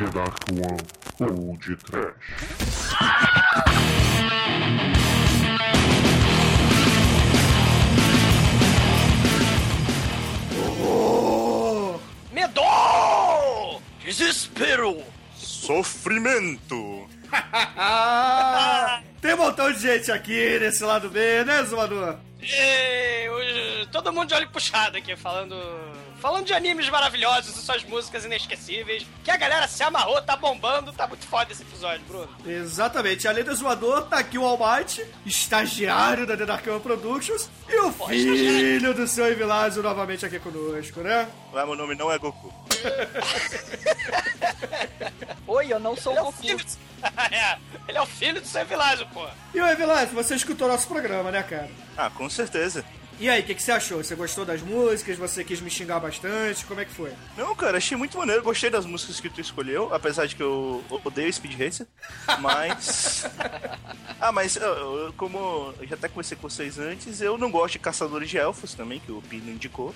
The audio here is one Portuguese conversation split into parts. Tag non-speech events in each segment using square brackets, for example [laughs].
The Dark One ou de Trash. Medo! Desespero! Sofrimento. [laughs] Tem um montão de gente aqui nesse lado B, né, Zumador? E, hoje, todo mundo de olho puxado aqui, falando. Falando de animes maravilhosos e suas músicas inesquecíveis. Que a galera se amarrou, tá bombando, tá muito foda esse episódio, Bruno. Exatamente. Além do Zumador, tá aqui o Almighty, estagiário da The Productions, e o filho do seu Evilásio novamente aqui conosco, né? Mas meu nome não é Goku. [laughs] Oi, eu não sou o Ele é o Goku. filho. [laughs] é, ele é o filho do seu Vilásio, pô. E o Evilásio, você escutou nosso programa, né, cara? Ah, com certeza. E aí, o que, que você achou? Você gostou das músicas? Você quis me xingar bastante? Como é que foi? Não, cara, achei muito maneiro. Gostei das músicas que tu escolheu, apesar de que eu odeio Speed Racer. Mas. [laughs] ah, mas eu- como eu já até conversei com vocês antes, eu não gosto de Caçadores de Elfos também, que o Pino indicou.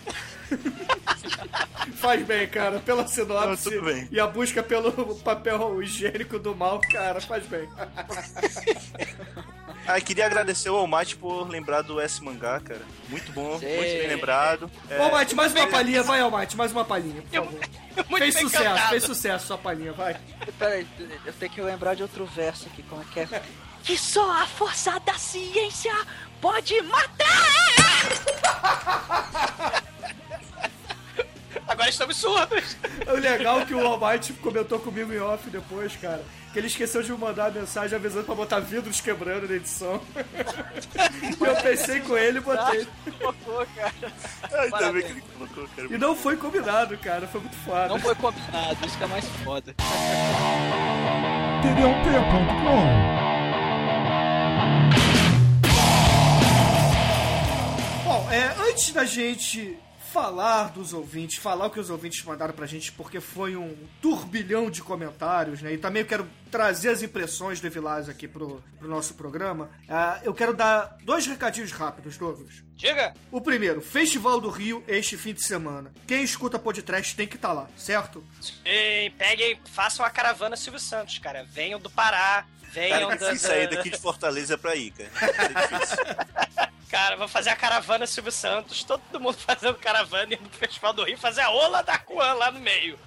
[laughs] Faz bem, cara, pela sinopse Não, tudo bem. e a busca pelo papel higiênico do mal, cara, faz bem. [laughs] Ah, queria agradecer ao Almighty por lembrar do S Mangá, cara. Muito bom, Sim. muito bem lembrado. É, Almighty, mais uma palhinha, vai, Almighty, mais uma palhinha, por Eu- favor. [laughs] Muito Fez bem sucesso, cantado. fez sucesso sua palhinha, vai. Peraí, eu tenho que lembrar de outro verso aqui, como é que é? [laughs] Que só a força da ciência pode matar! Agora estamos surdos. O legal é que o Almighty comentou comigo em off depois, cara, que ele esqueceu de me mandar a mensagem avisando pra botar vidros quebrando na edição. E [laughs] eu pensei com ele e botei. Colocou, cara. Ah, ainda bem que ele colocou, cara. E não foi combinado, cara, foi muito foda. Não foi combinado, isso que é mais foda. TDLP.com Bom, é, antes da gente falar dos ouvintes, falar o que os ouvintes mandaram pra gente, porque foi um turbilhão de comentários, né? E também eu quero trazer as impressões do Evilás aqui pro, pro nosso programa. ah, eu quero dar dois recadinhos rápidos, Douglas. Diga. O primeiro, Festival do Rio este fim de semana. Quem escuta podcast tem que estar lá, certo? E peguem, façam a caravana Silvio Santos, cara. Venham do Pará. Venham Cara, é da, difícil sair daqui de Fortaleza pra ir, cara. É [laughs] difícil. Cara, vou fazer a caravana Silvio Santos. Todo mundo fazendo caravana indo pro Festival do Rio. Fazer a Ola da Kuan lá no meio.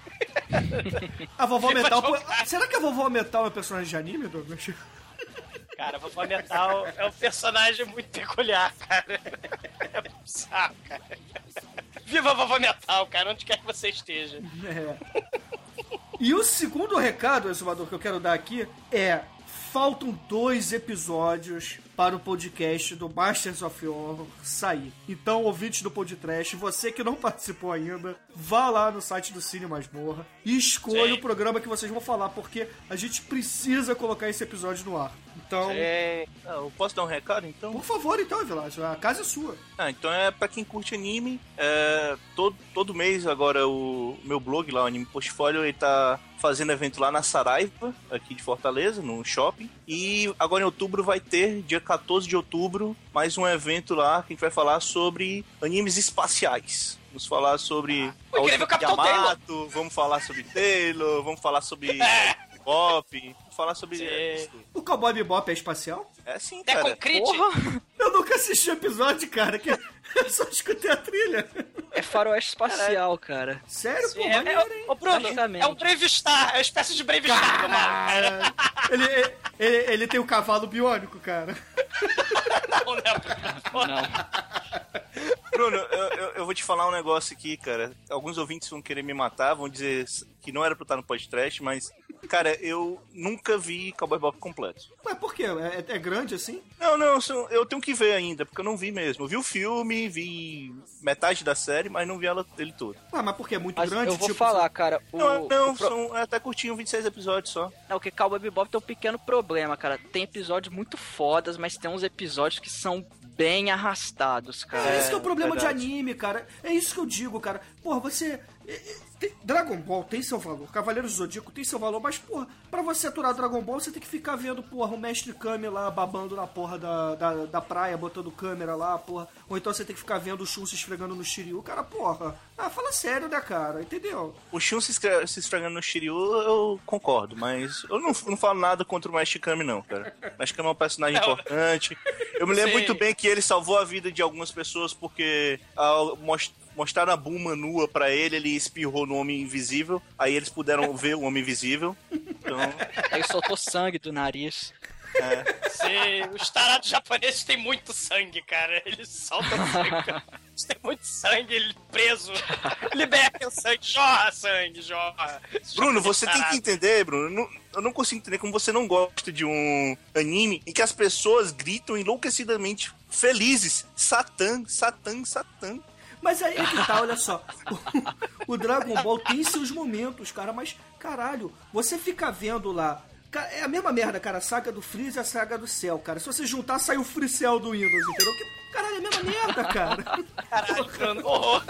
A vovó [laughs] Metal. pô, Será que a vovó Metal é um personagem de anime, Douglas? Cara, a Vovó Metal é um personagem muito peculiar, cara. É bizarro, cara. Viva a Vovó Metal, cara, onde quer que você esteja. É. E o segundo recado, exumador, que eu quero dar aqui é: faltam dois episódios para o podcast do Masters of Horror sair. Então, ouvintes do podcast, você que não [laughs] participou ainda, vá lá no site do Cine Masmorra e escolha Sim. o programa que vocês vão falar, porque a gente precisa colocar esse episódio no ar. Então, É, Ah, eu posso dar um recado, então? por favor, então, Vilásio, a casa é sua. Ah, então é pra quem curte anime. É, todo, todo mês agora o meu blog lá, o Anime Portfólio, ele tá fazendo evento lá na Saraiva, aqui de Fortaleza, no shopping. E agora em outubro vai ter, dia 14 de outubro, mais um evento lá que a gente vai falar sobre animes espaciais. Vamos falar sobre o incrível última Capitão Yamato, vamos falar sobre Taylor, vamos falar sobre [laughs] Vamos falar sobre... Sim. O Cowboy Bebop é espacial? É sim, é cara. concrete? Porra! Eu nunca assisti o episódio, cara, que [laughs] eu só escutei a trilha. É faroeste espacial, cara. Sério, pô, É, é, maneiro, hein? ô, Bruno, Exatamente. é um Brave Star, é uma espécie de Brave Star. Cara, ele, ele, ele tem o cavalo biônico, cara. Não, né, Bruno? Não. Bruno, eu, eu, eu vou te falar um negócio aqui, cara. Alguns ouvintes vão querer me matar, vão dizer que não era pra estar no podcast, mas, cara, eu nunca vi Cowboy Bebop completo. Mas por quê? É, é grande assim? Não, não, eu tenho que ver ainda, porque eu não vi mesmo. Eu vi o filme, vi metade da série, mas não vi ela dele todo. Ah, mas por quê? É muito Mas grande? eu vou tipo, falar, cara. O, Não, não, o pro- são é até curtinho, 26 episódios só. Não, que Cowboy Bebop tem um pequeno problema, cara. Tem episódios muito fodas, mas tem uns episódios que são bem arrastados, cara. É, esse que é o problema verdade. de anime, cara. É isso que eu digo, cara. Porra, você. Tem- Dragon Ball tem seu valor, Cavaleiros do Zodíaco tem seu valor, mas, porra, pra você aturar Dragon Ball, você tem que ficar vendo, porra, o mestre Kami lá babando na porra da, da, da praia, botando câmera lá, porra. Ou então você tem que ficar vendo o Shun se esfregando no Shiryu. Cara, porra. Ah, fala sério, né, cara? Entendeu? O Shun se, se esfregando no Shiryu, eu concordo, mas eu não, não falo nada contra o Mestre Kami, não, cara. O Mestre Kami é um personagem [laughs] importante. Eu me lembro Sim. muito bem que ele salvou a vida de algumas pessoas porque ao mos- mostraram a Bulma nua pra ele, ele espirrou no Homem Invisível, aí eles puderam [laughs] ver o Homem Invisível. Então, Aí soltou sangue do nariz. Sim, os tarados japoneses têm muito sangue, cara. Eles soltam sangue. Eles têm muito sangue ele preso. Libertem o sangue, jorra sangue, jorra. Bruno, você tem que entender, Bruno. eu não- eu não consigo entender como você não gosta de um anime em que as pessoas gritam enlouquecidamente felizes. Satã, Satã, Satã. Mas aí é que tá, olha só. O, [laughs] o Dragon Ball tem seus momentos, cara, mas caralho, você fica vendo lá. É a mesma merda, cara. A saga do Freeza e a saga do Cell, cara. Se você juntar, sai o Free Cell do Windows, entendeu? Que, caralho, é a mesma merda, cara. Caralho, [laughs] horror.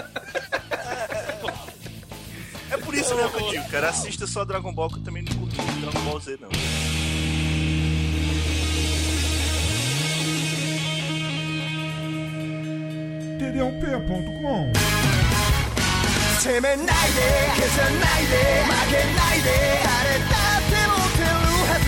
É por isso mesmo que eu digo, cara. Assista só Dragon Ball, que eu também não curto muito Dragon Ball Z, não. td1p.com 責めないで消さないで負けないで誰だって持ってるはず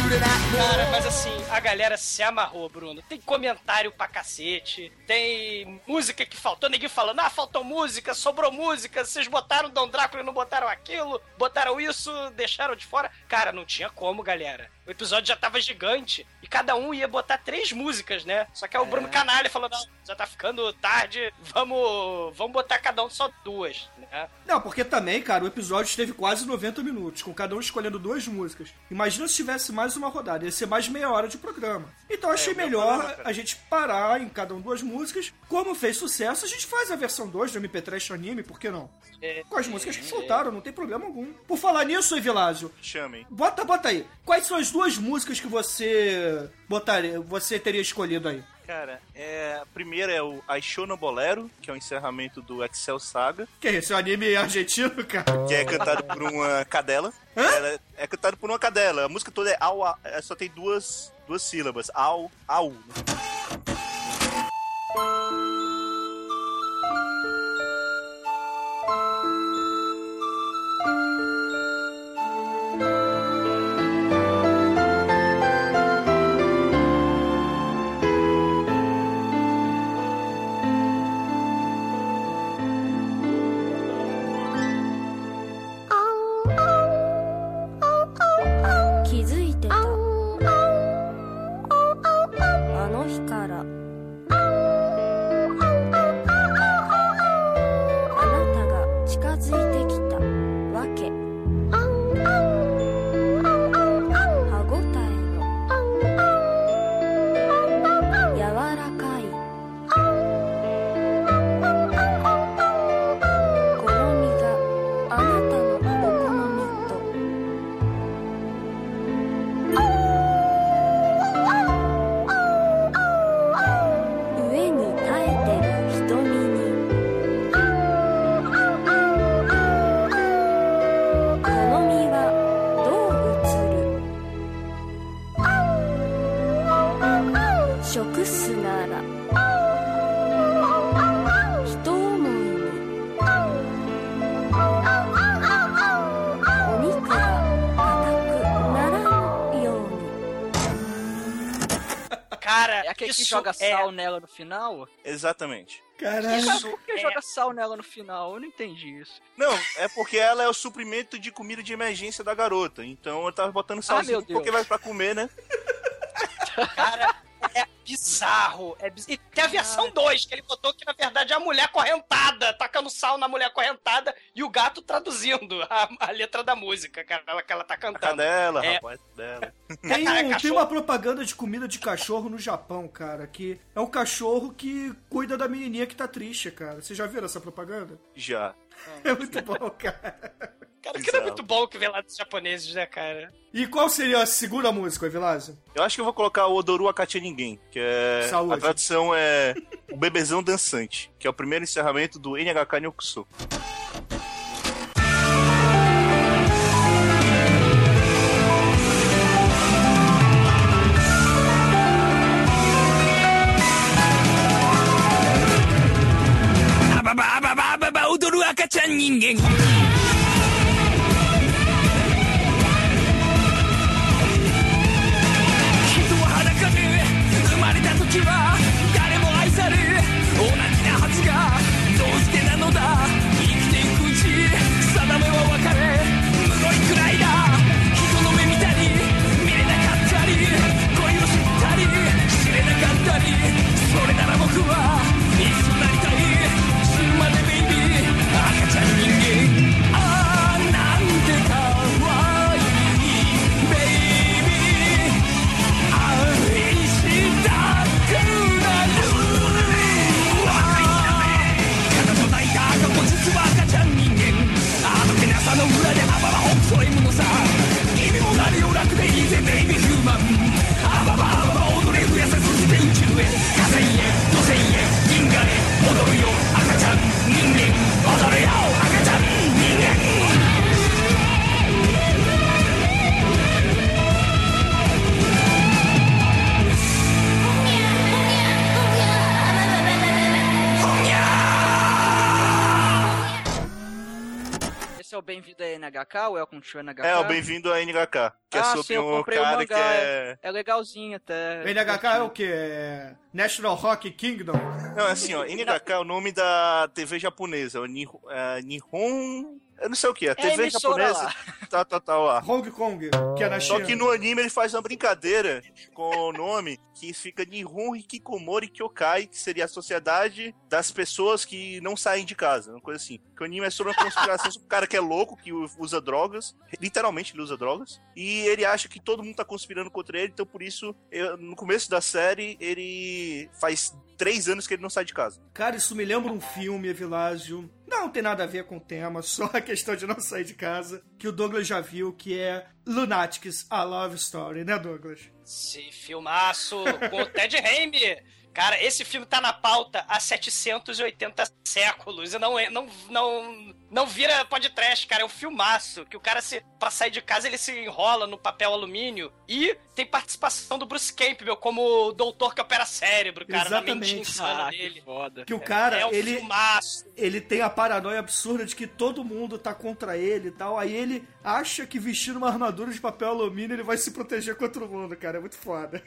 譲れない Cara, mas assim, a galera se amarrou, Bruno. Tem comentário pra cacete, tem música que faltou, ninguém falando, ah, faltou música, sobrou música, vocês botaram Dom Drácula e não botaram aquilo, botaram isso, deixaram de fora. Cara, não tinha como, galera. O episódio já tava gigante e cada um ia botar três músicas, né? Só que aí o Bruno Canalha falou, não, já tá ficando tarde, vamos, vamos botar cada um só duas, né? Não, porque também, cara, o episódio teve quase 90 minutos, com cada um escolhendo duas músicas. Imagina se tivesse mais uma rodada, ia ser mais meia hora de programa. Então eu achei meu melhor problema, a gente parar em cada um duas músicas. Como fez sucesso, a gente faz a versão 2 do MP3 anime, por que não? É, Com as músicas que soltaram, não tem problema algum. Por falar nisso, Evilásio, Chamem. bota, bota aí. Quais são as duas músicas que você botaria, você teria escolhido aí? Cara, é, a primeira é o Aishono Bolero, que é o encerramento do Excel Saga, Que é esse, o anime argentino, cara? que é cantado por uma cadela. Ela é, é cantado por uma cadela. A música toda é au, au é, só tem duas, duas sílabas. Au, au. Que joga é- sal nela no final? Exatamente. Caralho. Isso Por que é- joga sal nela no final? Eu não entendi isso. Não, é porque ela é o suprimento de comida de emergência da garota. Então eu tava botando Ah, salzinho Deus. porque vai pra comer, né? [laughs] Cara, é bizarro. É biz... E tem a versão 2, que ele botou que na verdade é a mulher correntada, tacando sal na mulher correntada e o gato traduzindo a, a letra da música, cara, ela, que ela tá A cantando. cadela, É. rapaz, dela. [laughs] Tem, Cara, um- tem uma propaganda de comida de cachorro no Japão, cara, que é um cachorro que cuida da menininha que tá triste, cara. Vocês já viram essa propaganda? Já. [laughs] É muito bom, cara. Cara, que é muito bom que vem lá dos japoneses, né, cara? E qual seria a segunda música, Evilásio? Eu acho que eu vou colocar o Odoru Akachi Ninguém, que é... Saúde. A tradução é O Bebezão Dançante, que é o primeiro encerramento do NHK Nyokusu. Ababa, ababa, ababa, Odoru Akachi Ninguém Bem-vindo a NHK, o Welcome to NHK. É, o Bem-vindo a NHK, que é Ah, sobre sim, eu um comprei o cara que mangá, é... É legalzinho até. O NHK é o quê? É National Rock Kingdom? Não, é assim, ó, NHK é o nome da TV japonesa, o Nihon... é, Nihon... Eu não sei o que, a É a TV emissora japonesa... lá. Tá, tá, tá, lá. Hong Kong, que é na China. Só que no anime ele faz uma brincadeira com o nome que fica Nihon Hikikomori Kyokai, que seria a sociedade das pessoas que não saem de casa, uma coisa assim. Que o anime é sobre uma conspiração sobre um cara que é louco, que usa drogas, literalmente ele usa drogas, e ele acha que todo mundo tá conspirando contra ele, então por isso, eu- no começo da série, ele faz três anos que ele não sai de casa. Cara, isso me lembra um filme, Evilásio. Não tem nada a ver com o tema, [laughs] só a questão de não sair de casa. Que o Douglas já viu, que é Lunatics, A Love Story, né, Douglas? Esse filmaço com o Ted Raimi. Cara, esse filme tá na pauta há 780 séculos e não, é- não, não, não vira podcast, cara. É um filmaço que o cara, se, pra sair de casa, ele se enrola no papel alumínio e tem participação do Bruce Campbell como o doutor que opera cérebro, cara, na mente Exatamente. insana Ah, que dele. foda. Que o cara, é um ele, filmaço. ele tem a paranoia absurda de que todo mundo tá contra ele e tal. Aí ele acha que vestindo uma armadura de papel alumínio ele vai se proteger contra o mundo, cara. É muito foda.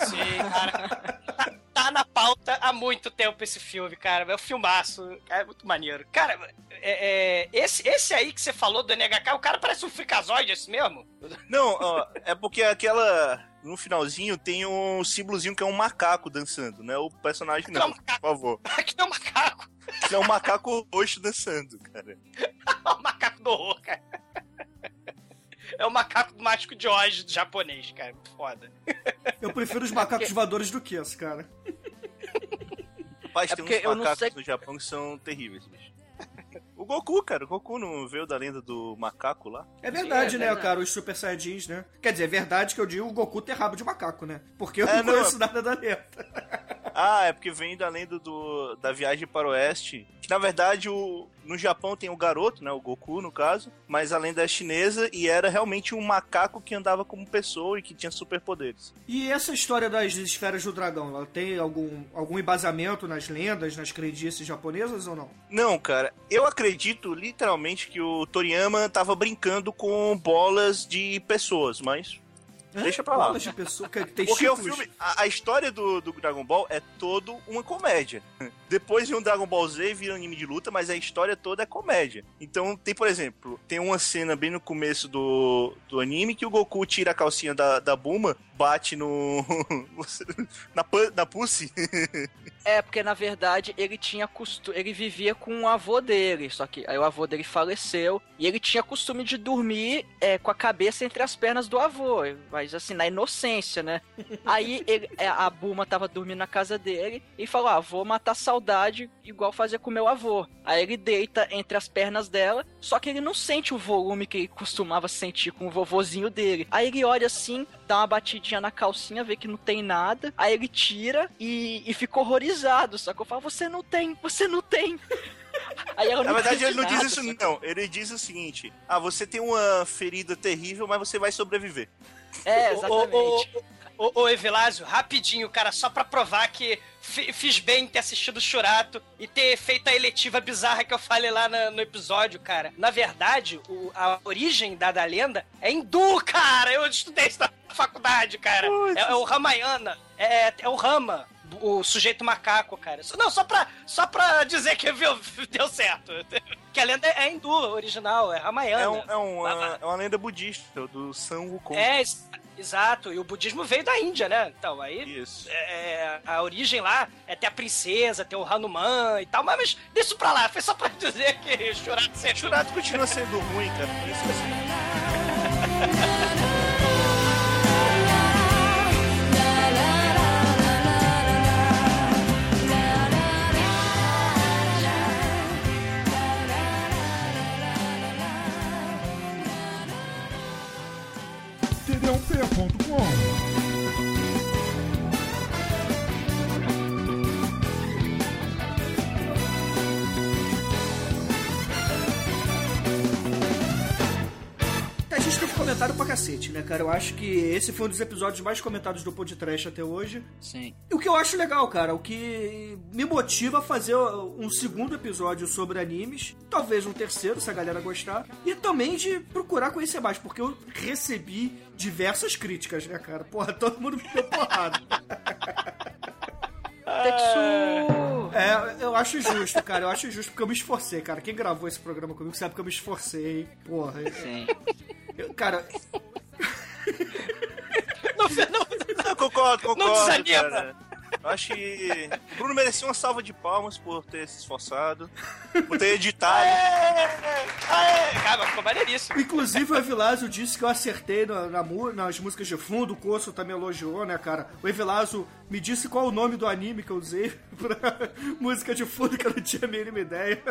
Sim, cara. Tá, tá na pauta há muito tempo esse filme, cara. É um filmaço. É muito maneiro. Cara, é, é, esse, esse aí que você falou do NHK, o cara parece um fricazoide, esse mesmo? Não, ó, é porque aquela. No finalzinho tem um símbolozinho que é um macaco dançando, né? O personagem Não, não, macaco. por favor. [laughs] Aqui é um macaco. Que é um macaco roxo dançando, cara. [laughs] É o macaco do horror, cara. É o macaco mágico de Oz japonês, cara. Muito foda. Eu prefiro os macacos voadores do que esse, cara. Rapaz, É tem porque uns macacos sei- no Japão que são terríveis, bicho. O Goku, cara, o Goku não veio da lenda do macaco lá? É verdade, Sim, é né, verdade. cara? Os Super Saiyajins, né? Quer dizer, é verdade que eu digo o Goku ter rabo de macaco, né? Porque eu É, não não, conheço nada da lenda. Ah, é porque vem da lenda do, da viagem para o oeste. Que na verdade o, no Japão tem o garoto, né? O Goku, no caso. Mas a lenda é chinesa e era realmente um macaco que andava como pessoa e que tinha superpoderes. E essa história das esferas do dragão, ela tem algum, algum embasamento nas lendas, nas crendices japonesas ou não? Não, cara, eu acredito literalmente que o Toriyama tava brincando com bolas de pessoas, mas. Deixa pra lá. De pessoa tem Porque o filme, a, a história do, do Dragon Ball é todo uma comédia. [laughs] Depois vem um Dragon Ball Z e vira um anime de luta, mas a história toda é comédia. Então tem, por exemplo, tem uma cena bem no começo do, do anime que o Goku tira a calcinha da, da Buma, bate no. [laughs] na, na Pussy. [laughs] É, porque na verdade ele tinha costume. Ele vivia com o avô dele. Só que aí o avô dele faleceu. E ele tinha costume de dormir é, com a cabeça entre as pernas do avô. Mas assim, na inocência, né? [laughs] Aí ele- é, a Buma tava dormindo na casa dele e falou: Ah, vou matar saudade igual fazia com meu avô. Aí ele deita entre as pernas dela, só que ele não sente o volume que ele costumava sentir com o vovozinho dele. Aí ele olha assim, dá uma batidinha na calcinha, vê que não tem nada. Aí ele tira e, e fica horrorizado. Só que eu falo: Você não tem, você não tem. [laughs] Aí ela Na verdade, ele não diz isso, não. Ele diz o seguinte: Ah, você tem uma ferida terrível, mas você vai sobreviver. É, exatamente. Ô, ô, Evilásio, rapidinho, cara, só pra provar que fi- fiz bem em ter assistido o Churato e ter feito a eletiva bizarra que eu falei lá na- no episódio, cara. Na verdade, o- a origem da, da lenda é hindu, cara! Eu estudei isso na faculdade, cara. É, é o Ramayana, é, é o Rama. O sujeito macaco, cara. Não, só pra, só pra dizer que viu, [laughs] deu certo. Que a lenda é hindu, original, é Ramayana. É, um, é, um, é uma lenda budista do San Wukong. É, exato. E o budismo veio da Índia, né? Então, aí Isso. é, a origem lá é ter a princesa, ter o Hanuman e tal, mas, mas deixa isso pra lá, foi só pra [laughs] dizer que Churato sempre... Churato continua sendo ruim, cara. Isso que [laughs] assim. Comentário pra cacete, né, cara? Eu acho que esse foi um dos episódios mais comentados do podcast até hoje. Sim. E o que eu acho legal, cara, o que me motiva a fazer um segundo episódio sobre animes, talvez um terceiro, se a galera gostar, e também de procurar conhecer mais, porque eu recebi diversas críticas, né, cara? Porra, todo mundo me deu porrada. [laughs] Tetsu! É, eu acho justo, cara, eu acho justo, porque eu me esforcei, cara. Quem gravou esse programa comigo sabe que eu me esforcei, porra. Sim. Eu- cara, Não, não, Eu concordo, concordo, Não desanima. cara. Eu acho que o Bruno merecia uma salva de palmas por ter se esforçado, por ter editado. Aê! Aê! Cara, ficou maneiríssimo. Inclusive o Evilásio disse que eu acertei na, na nas músicas de fundo, o Coço também elogiou, né, cara? O Evilásio me disse qual o nome do anime que eu usei [laughs] pra música de fundo que eu não tinha a mínima ideia.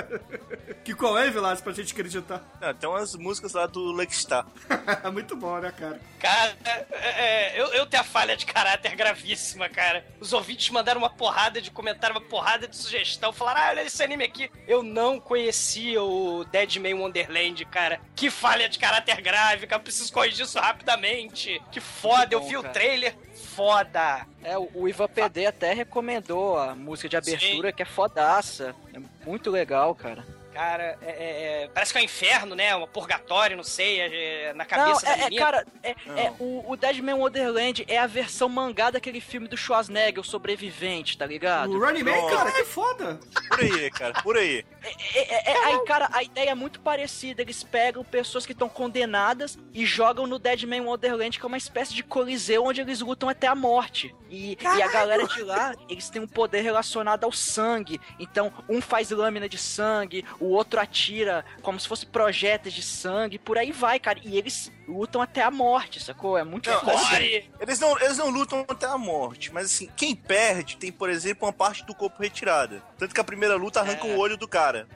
que qual é, Evilásio, pra gente acreditar? Ah, tem umas músicas lá do Lexstar. [laughs] Muito bom, né, cara? Cara, é, é, eu, eu tenho a falha de caráter gravíssima, cara. Os ouvintes mandaram uma porrada de comentário, uma porrada de sugestão. Falaram, ah, olha esse anime aqui. Eu não conhecia o Deadman Wonderland, cara. Que falha de caráter grave, cara. Eu preciso corrigir isso rapidamente. Que foda, eu bom, vi o cara. trailer. Foda. É, o o Ivan PD até recomendou a música de abertura, que é fodaça. É muito legal, cara. Cara, é- é- é- parece que é um inferno, né? Um purgatório, não sei, é- é na Não, cabeça da é, é, menina. cara, é, é, o, o Deadman Wonderland é a versão mangá daquele filme do Schwarzenegger, o sobrevivente, tá ligado? O Running Man, cara, que foda! Por aí, cara, por aí. É, é, é, aí, cara, a ideia é muito parecida. Eles pegam pessoas que estão condenadas e jogam no Deadman Wonderland, que é uma espécie de coliseu onde eles lutam até a morte. E, e a galera de lá, eles têm um poder relacionado ao sangue. Então, um faz lâmina de sangue, o outro atira como se fosse projéteis de sangue, por aí vai, cara. E eles lutam até a morte, sacou? É muito Não, foda. assim, eles não, eles não lutam até a morte, mas assim, quem perde tem, por exemplo, uma parte do corpo retirada. Tanto que a primeira luta arranca É. o olho do cara,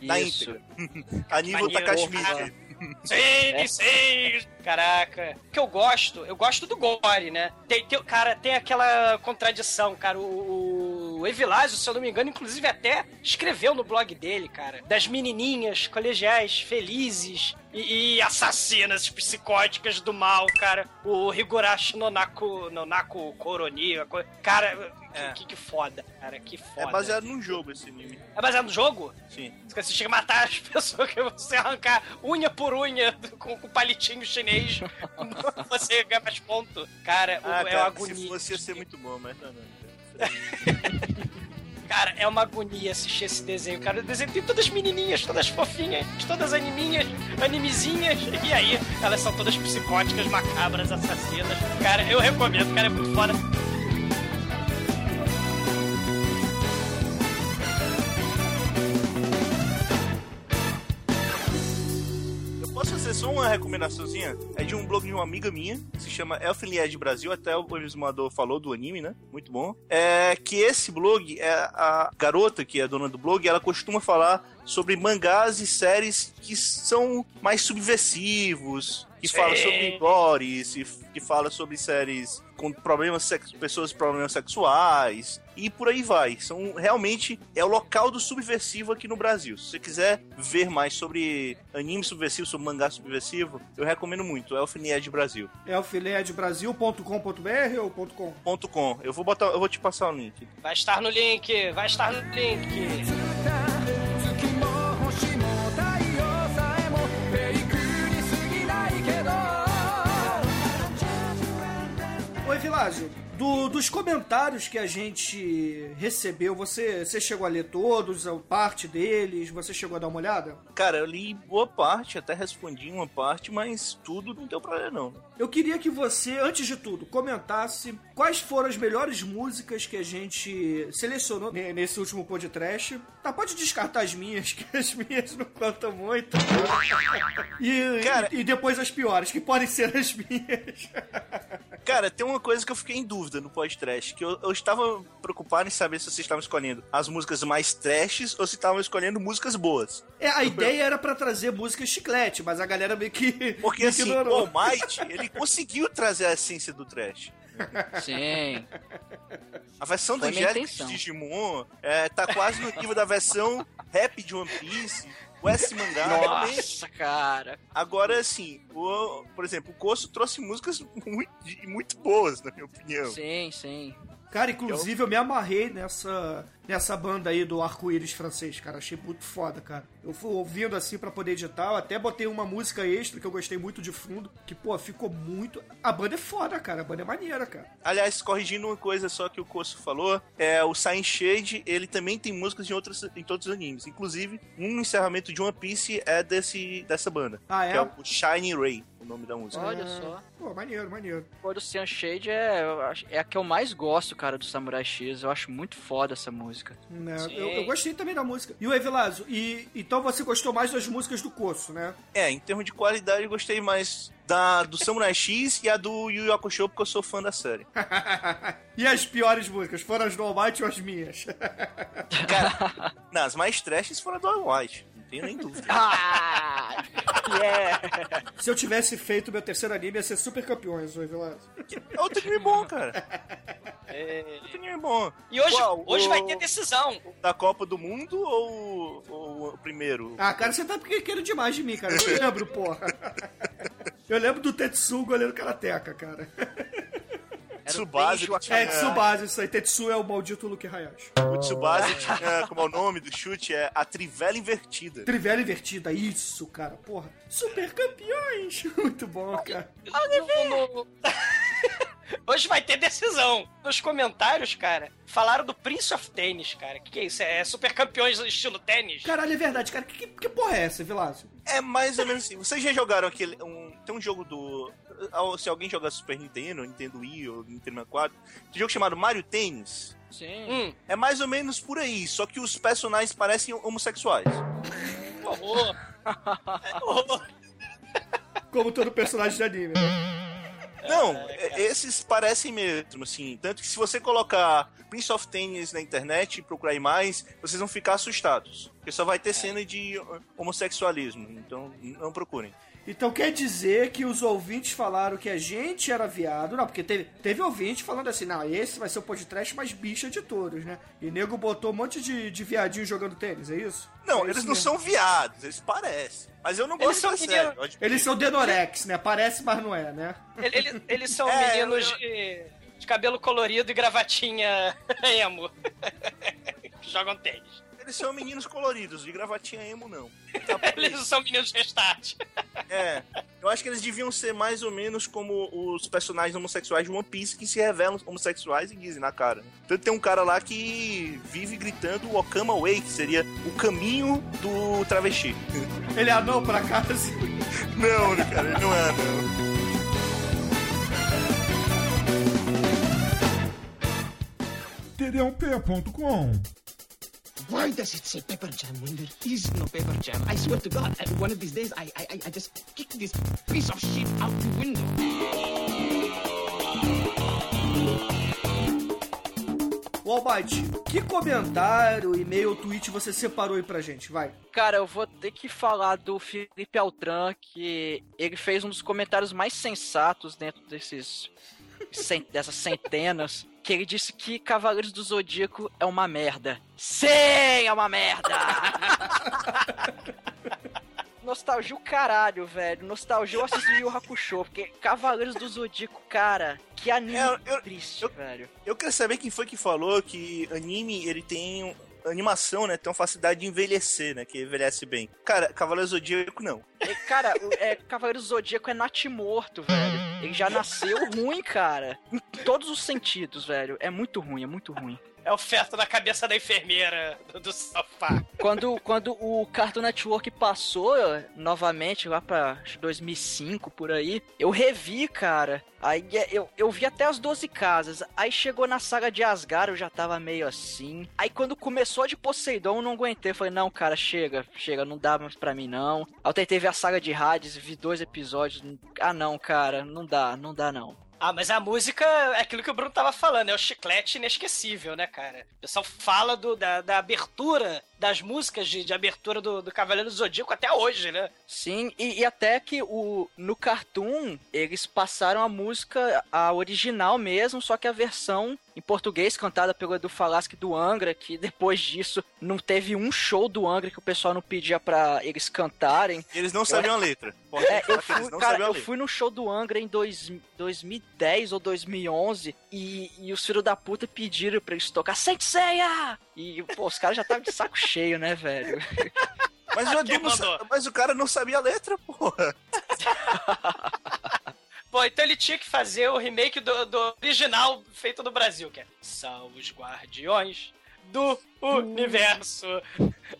na Isso. íntegra. [laughs] A nível Maneiro, Takashimi. cara. Caraca. O que eu gosto, eu gosto do Gore, né? Tem, tem- cara, tem aquela contradição, cara. O, o Evilásio, se eu não me engano, inclusive até escreveu no blog dele, cara. Das menininhas colegiais felizes e, e assassinas psicóticas do mal, cara. O Higurashi Nonako, Nonako Koroni. Cara, É. que, que foda, cara. Que foda. É baseado num jogo esse anime. É baseado no jogo? Sim. Você chega a matar as [laughs] pessoas que você arrancar unha por unha com, com palitinho chinês, [laughs] você ganha mais ponto. Cara, o- Ah, é uma agonia. se fosse ia ser muito bom, mas não, não. [laughs] Cara, é uma agonia assistir esse desenho, cara. O desenho tem todas menininhas, todas fofinhas, todas animinhas, animezinhas. E aí, elas são todas psicóticas, macabras, assassinas. Cara, eu recomendo, cara, é muito foda. Só uma recomendaçãozinha? É de um blog de uma amiga minha, que se chama Elfen Ed Brasil, até o exumador falou do anime, né? Muito bom. É que esse blog, é a garota que é dona do blog, ela costuma falar sobre mangás e séries que são mais subversivos, que Sim. fala sobre gore, que fala sobre séries com problemas pessoas com problemas sexuais e por aí vai. São realmente é o local do subversivo aqui no Brasil. Se você quiser ver mais sobre anime subversivo, sobre mangá subversivo, eu recomendo muito. É o Finied Brasil. É o filédebrasil.com.br ou .com? Ponto .com. Eu vou botar, eu vou te passar o link. Vai estar no link, vai estar no link. Do- dos comentários que a gente recebeu, você, você chegou a ler todos, parte deles? Você chegou a dar uma olhada? Cara, eu li boa parte, até respondi uma parte, mas tudo não deu pra ler, não. Eu queria que você, antes de tudo, comentasse quais foram as melhores músicas que a gente selecionou ne- nesse último podcast. Tá, pode descartar as minhas, [laughs] que as minhas não contam muito. E, Cara- e, e depois as piores, que podem ser as minhas. [laughs] Cara, tem uma coisa que eu fiquei em dúvida no podcast, que eu, eu estava preocupado em saber se vocês estavam escolhendo as músicas mais trashes ou se estavam escolhendo músicas boas. É, a ideia era pra trazer música chiclete, mas a galera meio que [laughs] Porque me assim, ignorou. o Might, ele conseguiu trazer a essência do trash. Sim. A versão da Foi minha Angélica de. Digimon é, tá quase no nível da versão rap de One Piece. O S Mangá realmente Nossa, cara. Agora, assim, o, por exemplo, o Kosso trouxe músicas muito, muito boas, na minha opinião. Sim, sim. Cara, inclusive eu me amarrei nessa, nessa banda aí do arco-íris francês, cara. Achei muito foda, cara. Eu fui ouvindo assim pra poder editar, eu até botei uma música extra que eu gostei muito de fundo, que, pô, ficou muito. A banda é foda, cara. A banda é maneira, cara. Aliás, corrigindo uma coisa só que o Kosso falou, é o Saint Shade, ele também tem músicas em outros, em todos os animes. Inclusive, um encerramento de One Piece é desse, dessa banda. Ah, Que é é? o Shiny Ray, o nome da música. Olha só. Pô, maneiro, maneiro. Pô, do Cyan Shade é, é a que eu mais gosto, cara, do Samurai X. Eu acho muito foda essa música. Né? Sim. Eu, eu gostei também da música. E o Evilazo, e então você gostou mais das músicas do Coço, né? É, em termos de qualidade, eu gostei mais da do Samurai X e a do Yu Yu Hakusho, porque eu sou fã da série. [laughs] e as piores músicas? Foram as do Almighty ou as minhas? [laughs] Cara, nas mais trashes foram a do All White, não tenho nem dúvida. [laughs] Ah! Yeah! Se eu tivesse feito meu terceiro anime, ia ser Super Campeões, o. É outro anime bom, cara. É. Outro anime bom. E hoje, Qual? hoje O- vai ter decisão. Da Copa do Mundo ou, ou o primeiro? Ah, cara, você tá querendo demais de mim, cara. Eu lembro, porra. Eu lembro do Tetsu goleiro Karateka, cara. Tsubasa, que É, Tsubasa, isso aí. Tetsu é o maldito Luke Hayashi. O Tsubasa tinha, como é o nome do chute, é a trivela invertida. Trivela invertida, isso, cara, porra. Super campeões! [laughs] Muito bom, cara. No- no- Hoje vai ter decisão. Nos comentários, cara, falaram do Prince of Tennis, cara. O que, que é isso? É super campeões estilo tênis? Caralho, é verdade, cara. Que, que porra é essa, Vilásio? É mais ou menos assim. Vocês já jogaram aquele. Um, tem um jogo do. Se alguém joga Super Nintendo, Nintendo Wii ou Nintendo 64, tem um jogo chamado Mario Tennis. Sim. Hum, É mais ou menos por aí, só que os personagens parecem homossexuais. por favor. É [laughs] horror. Como todo personagem de anime, né? Não, é- esses parecem mesmo, assim. Tanto que se você colocar Prince of Tennis na internet e procurar mais, vocês vão ficar assustados. Porque só vai ter cena de homossexualismo. Então, não procurem. Então quer dizer que os ouvintes falaram que a gente era viado. Não, porque teve, teve ouvinte falando assim, não, esse vai ser o podcast mais bicha de todos, né? E nego botou um monte de, de viadinho jogando tênis, é isso? Não, É eles isso não mesmo. são viados, eles parecem. Mas eu não Eles gosto são da meninos- série. eu admito. Eles são Denorex, né? Parece, mas não é, né? Ele- ele- Eles são [laughs] É, meninos eu- de, de cabelo colorido e gravatinha [laughs] emo. [laughs] que jogam tênis. Eles são meninos coloridos, de gravatinha emo não. [laughs] Tá aí. Eles são meninos de restart. É, eu acho que eles deviam ser mais ou menos como os personagens homossexuais de One Piece que se revelam homossexuais e dizem na cara. Tanto tem um cara lá que vive gritando Okama Way, que seria o caminho do travesti. [laughs] Ele é anão pra casa. [laughs] Não, né, cara, ele não é, não. td1p.com Why does it say Pepper Jam when there is no Pepper Jam? I swear to God, one of these days I, I, I- just kick this piece of shit out the window. O que comentário, e-mail, tweet você separou aí pra gente? Vai. Cara, eu vou ter que falar do Felipe Altran, que ele fez um dos comentários mais sensatos dentro desses dessas centenas, que ele disse que Cavaleiros do Zodíaco é uma merda. Sim, é uma merda! [laughs] Nostalgia o caralho, velho. Nostalgia eu assisti Yu Hakusho, porque Cavaleiros do Zodíaco, cara, que anime É, eu- triste, eu- velho. Eu quero saber quem foi que falou que anime, ele tem... Animação, né? Tem uma facilidade de envelhecer, né? Que envelhece bem. Cara, Cavaleiro Zodíaco, não. É, Cara, é, Cavaleiro Zodíaco é natimorto, velho. Ele já nasceu ruim, cara. Em todos os sentidos, velho. É muito ruim, é muito ruim. É o feto na cabeça da enfermeira do, sofá. Quando, quando o Cartoon Network passou novamente lá pra acho que 2005, por aí, eu revi, cara. Aí é, eu, eu vi até as 12 casas. Aí chegou na saga de Asgard, eu já tava meio assim. Aí quando começou a de Poseidon, eu não aguentei. Eu falei, não, cara, chega, chega, não dá mais pra mim, não. Aí eu tentei ver a saga de Hades, vi dois episódios. Ah, não, cara, não dá, não dá, não. Ah, mas a música é aquilo que o Bruno tava falando, é o chiclete inesquecível, né, cara? O pessoal fala do, da, da abertura das músicas de, de abertura do, do Cavaleiro do Zodíaco até hoje, né? Sim, e, e até que o, no Cartoon eles passaram a música, a original mesmo, só que a versão em português cantada pelo Edu Falaschi do Angra, que depois disso não teve um show do Angra que o pessoal não pedia pra eles cantarem. E eles não sabiam a letra. Pode É, eu fui, não cara, eu letra. fui no show do Angra em dois, 2010 ou 2011 e, e os filhos da puta pediram pra eles tocar Senseia! E, pô, os caras já estavam de saco cheio, né, velho? [laughs] Mas o, Edu mas o cara não sabia a letra, porra. [laughs] Pô, então ele tinha que fazer o remake do, do original feito no Brasil, que é São os Guardiões do Universo,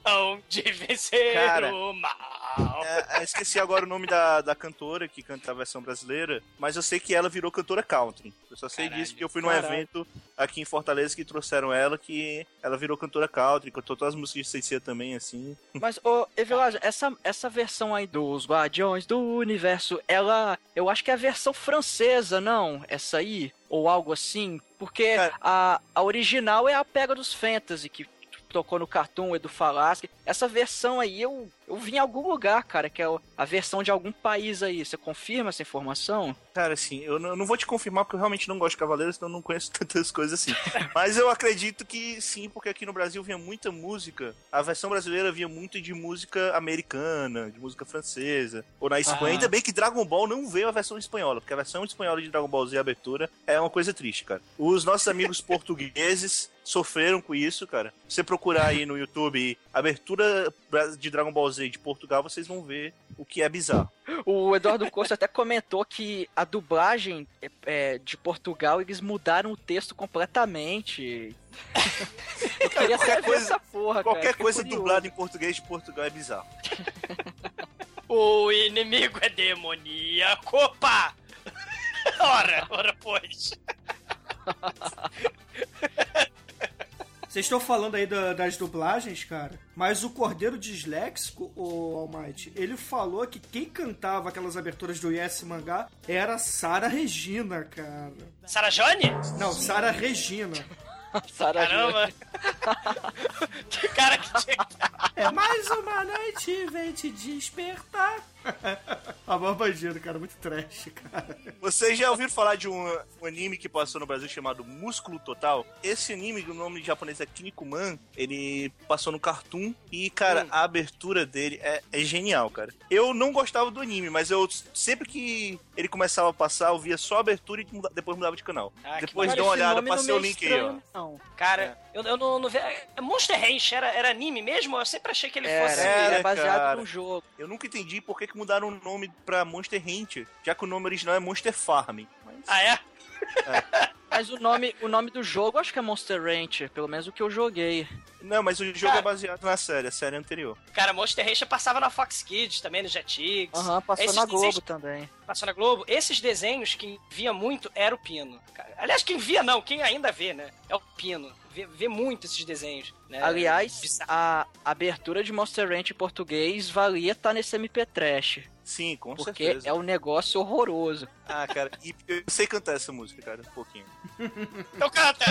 onde vencer Cara, o mal. É, é, esqueci agora o nome da, da cantora que canta a versão brasileira, mas eu sei que ela virou cantora country. Eu só sei Caralho, disso porque eu fui num caralho. evento aqui em Fortaleza que trouxeram ela, que ela virou cantora country, cantou todas as músicas de Sensei também, assim. Mas, ô, Evelage, essa, essa versão aí dos Guardiões do Universo, ela. Eu acho que é a versão francesa, não? Essa aí? Ou algo assim? Porque Cara. a, a original é a pega dos Fantasy, que tocou no Cartoon, Edu Falaschi. Essa versão aí eu, eu vi em algum lugar, cara, que é a versão de algum país aí. Você confirma essa informação? Cara, assim, eu não, eu não vou te confirmar porque eu realmente não gosto de Cavaleiros, então eu não conheço [laughs] tantas coisas assim. [laughs] Mas eu acredito que sim, porque aqui no Brasil vinha muita música. A versão brasileira vinha muito de música americana, de música francesa, ou na Espanha. Aham. Ainda bem que Dragon Ball não veio a versão espanhola, porque a versão espanhola de Dragon Ball Z abertura é uma coisa triste, cara. Os nossos amigos [laughs] portugueses sofreram com isso, cara. Se você procurar aí no YouTube abertura de Dragon Ball Z de Portugal, vocês vão ver o que é bizarro. O Eduardo Costa até comentou que a dublagem é, é, de Portugal, eles mudaram o texto completamente. [laughs] Eu queria qualquer ver coisa- essa porra, cara. Qualquer Fiquei coisa curioso. dublada em português de Portugal é bizarro. [laughs] O inimigo é demoníaco, pá! [laughs] Ora, ora, pois. Vocês estão falando aí da- das dublagens, cara, mas o Cordeiro Disléxico, o Almighty, ele falou que quem cantava aquelas aberturas do Yes Mangá era Sara Regina, cara. Sarah Johnny? Não, Sara Regina. [laughs] Sarah Caramba! que [laughs] cara que tinha que É mais uma noite, vem te despertar. [laughs] A maior bandido, cara, muito trash, cara. Vocês já ouviram falar de um, um anime que passou no Brasil chamado Músculo Total? Esse anime, o nome japonês é Kinnikuman, ele passou no Cartoon e, cara, Hum. a abertura dele é, é genial, cara. Eu não gostava do anime, mas eu sempre que ele começava a passar, eu via só a abertura e muda- depois mudava de canal. Ah, que depois dá uma olhada, passei o é link aí, ó. estranho, não. Cara, eu, eu não, não vi. é, Monster Ranch era, era anime mesmo? Eu sempre achei que ele Era, fosse. Era, é baseado cara. num jogo. Eu nunca entendi por que, mudaram o nome pra Monster Hunter, já que o nome original é Monster Farm. Mas... Ah, é? [laughs] Mas o nome, o nome do jogo acho que é Monster Rancher, pelo menos o que eu joguei. Não, mas o jogo Cara. é baseado na série, a série anterior. Cara, Monster Ranch passava na Fox Kids também, no Jetix. Aham, passou Esses na desenhos- Globo também. Passou na Globo. Esses desenhos, quem via muito era o Pino. Cara, Aliás, quem via não, quem ainda vê, né? É o Pino. Vê, vê muito esses desenhos. Né? Aliás, Bizarro. a abertura de Monster Ranch em português valia estar nesse MP Trash. Sim, com Porque certeza. é um negócio horroroso. Ah, cara, e eu sei cantar essa música, cara, um pouquinho. [laughs] Então canta!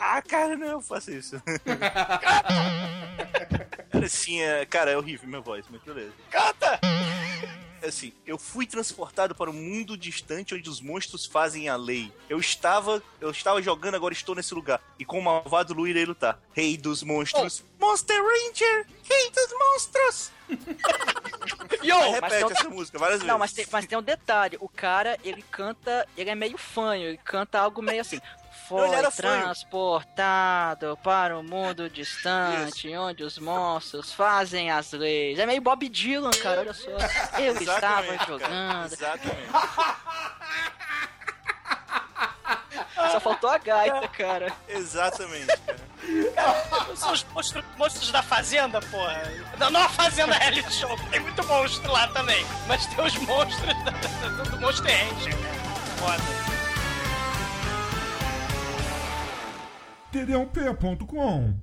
Ah, cara, não, eu faço isso. [laughs] Cara, assim, é, cara, é horrível minha voz, mas beleza. Canta! Assim, eu fui transportado para um mundo distante onde os monstros fazem a lei. Eu estava, eu estava jogando, agora estou nesse lugar. E com o malvado Lu irei lutar. Rei dos monstros. Monster Ranger! Rei dos monstros! [laughs] Yo! Mas repete um- essa música várias vezes. Não, mas tem, mas tem um detalhe. O cara, ele canta... Ele é meio fanho. Ele canta algo meio assim... [laughs] Foi fanho. transportado para um mundo distante, onde os monstros fazem as leis. É meio Bob Dylan, cara, olha só. Eu estava cara, jogando. Exatamente. Só faltou a gaita, cara. Exatamente, cara. São os monstros, monstros da Fazenda, porra. Não, não a Fazenda Reality Show, tem muito monstro lá também. Mas tem os monstros da- da- do Monster Ranch, cara. Foda. td1p.com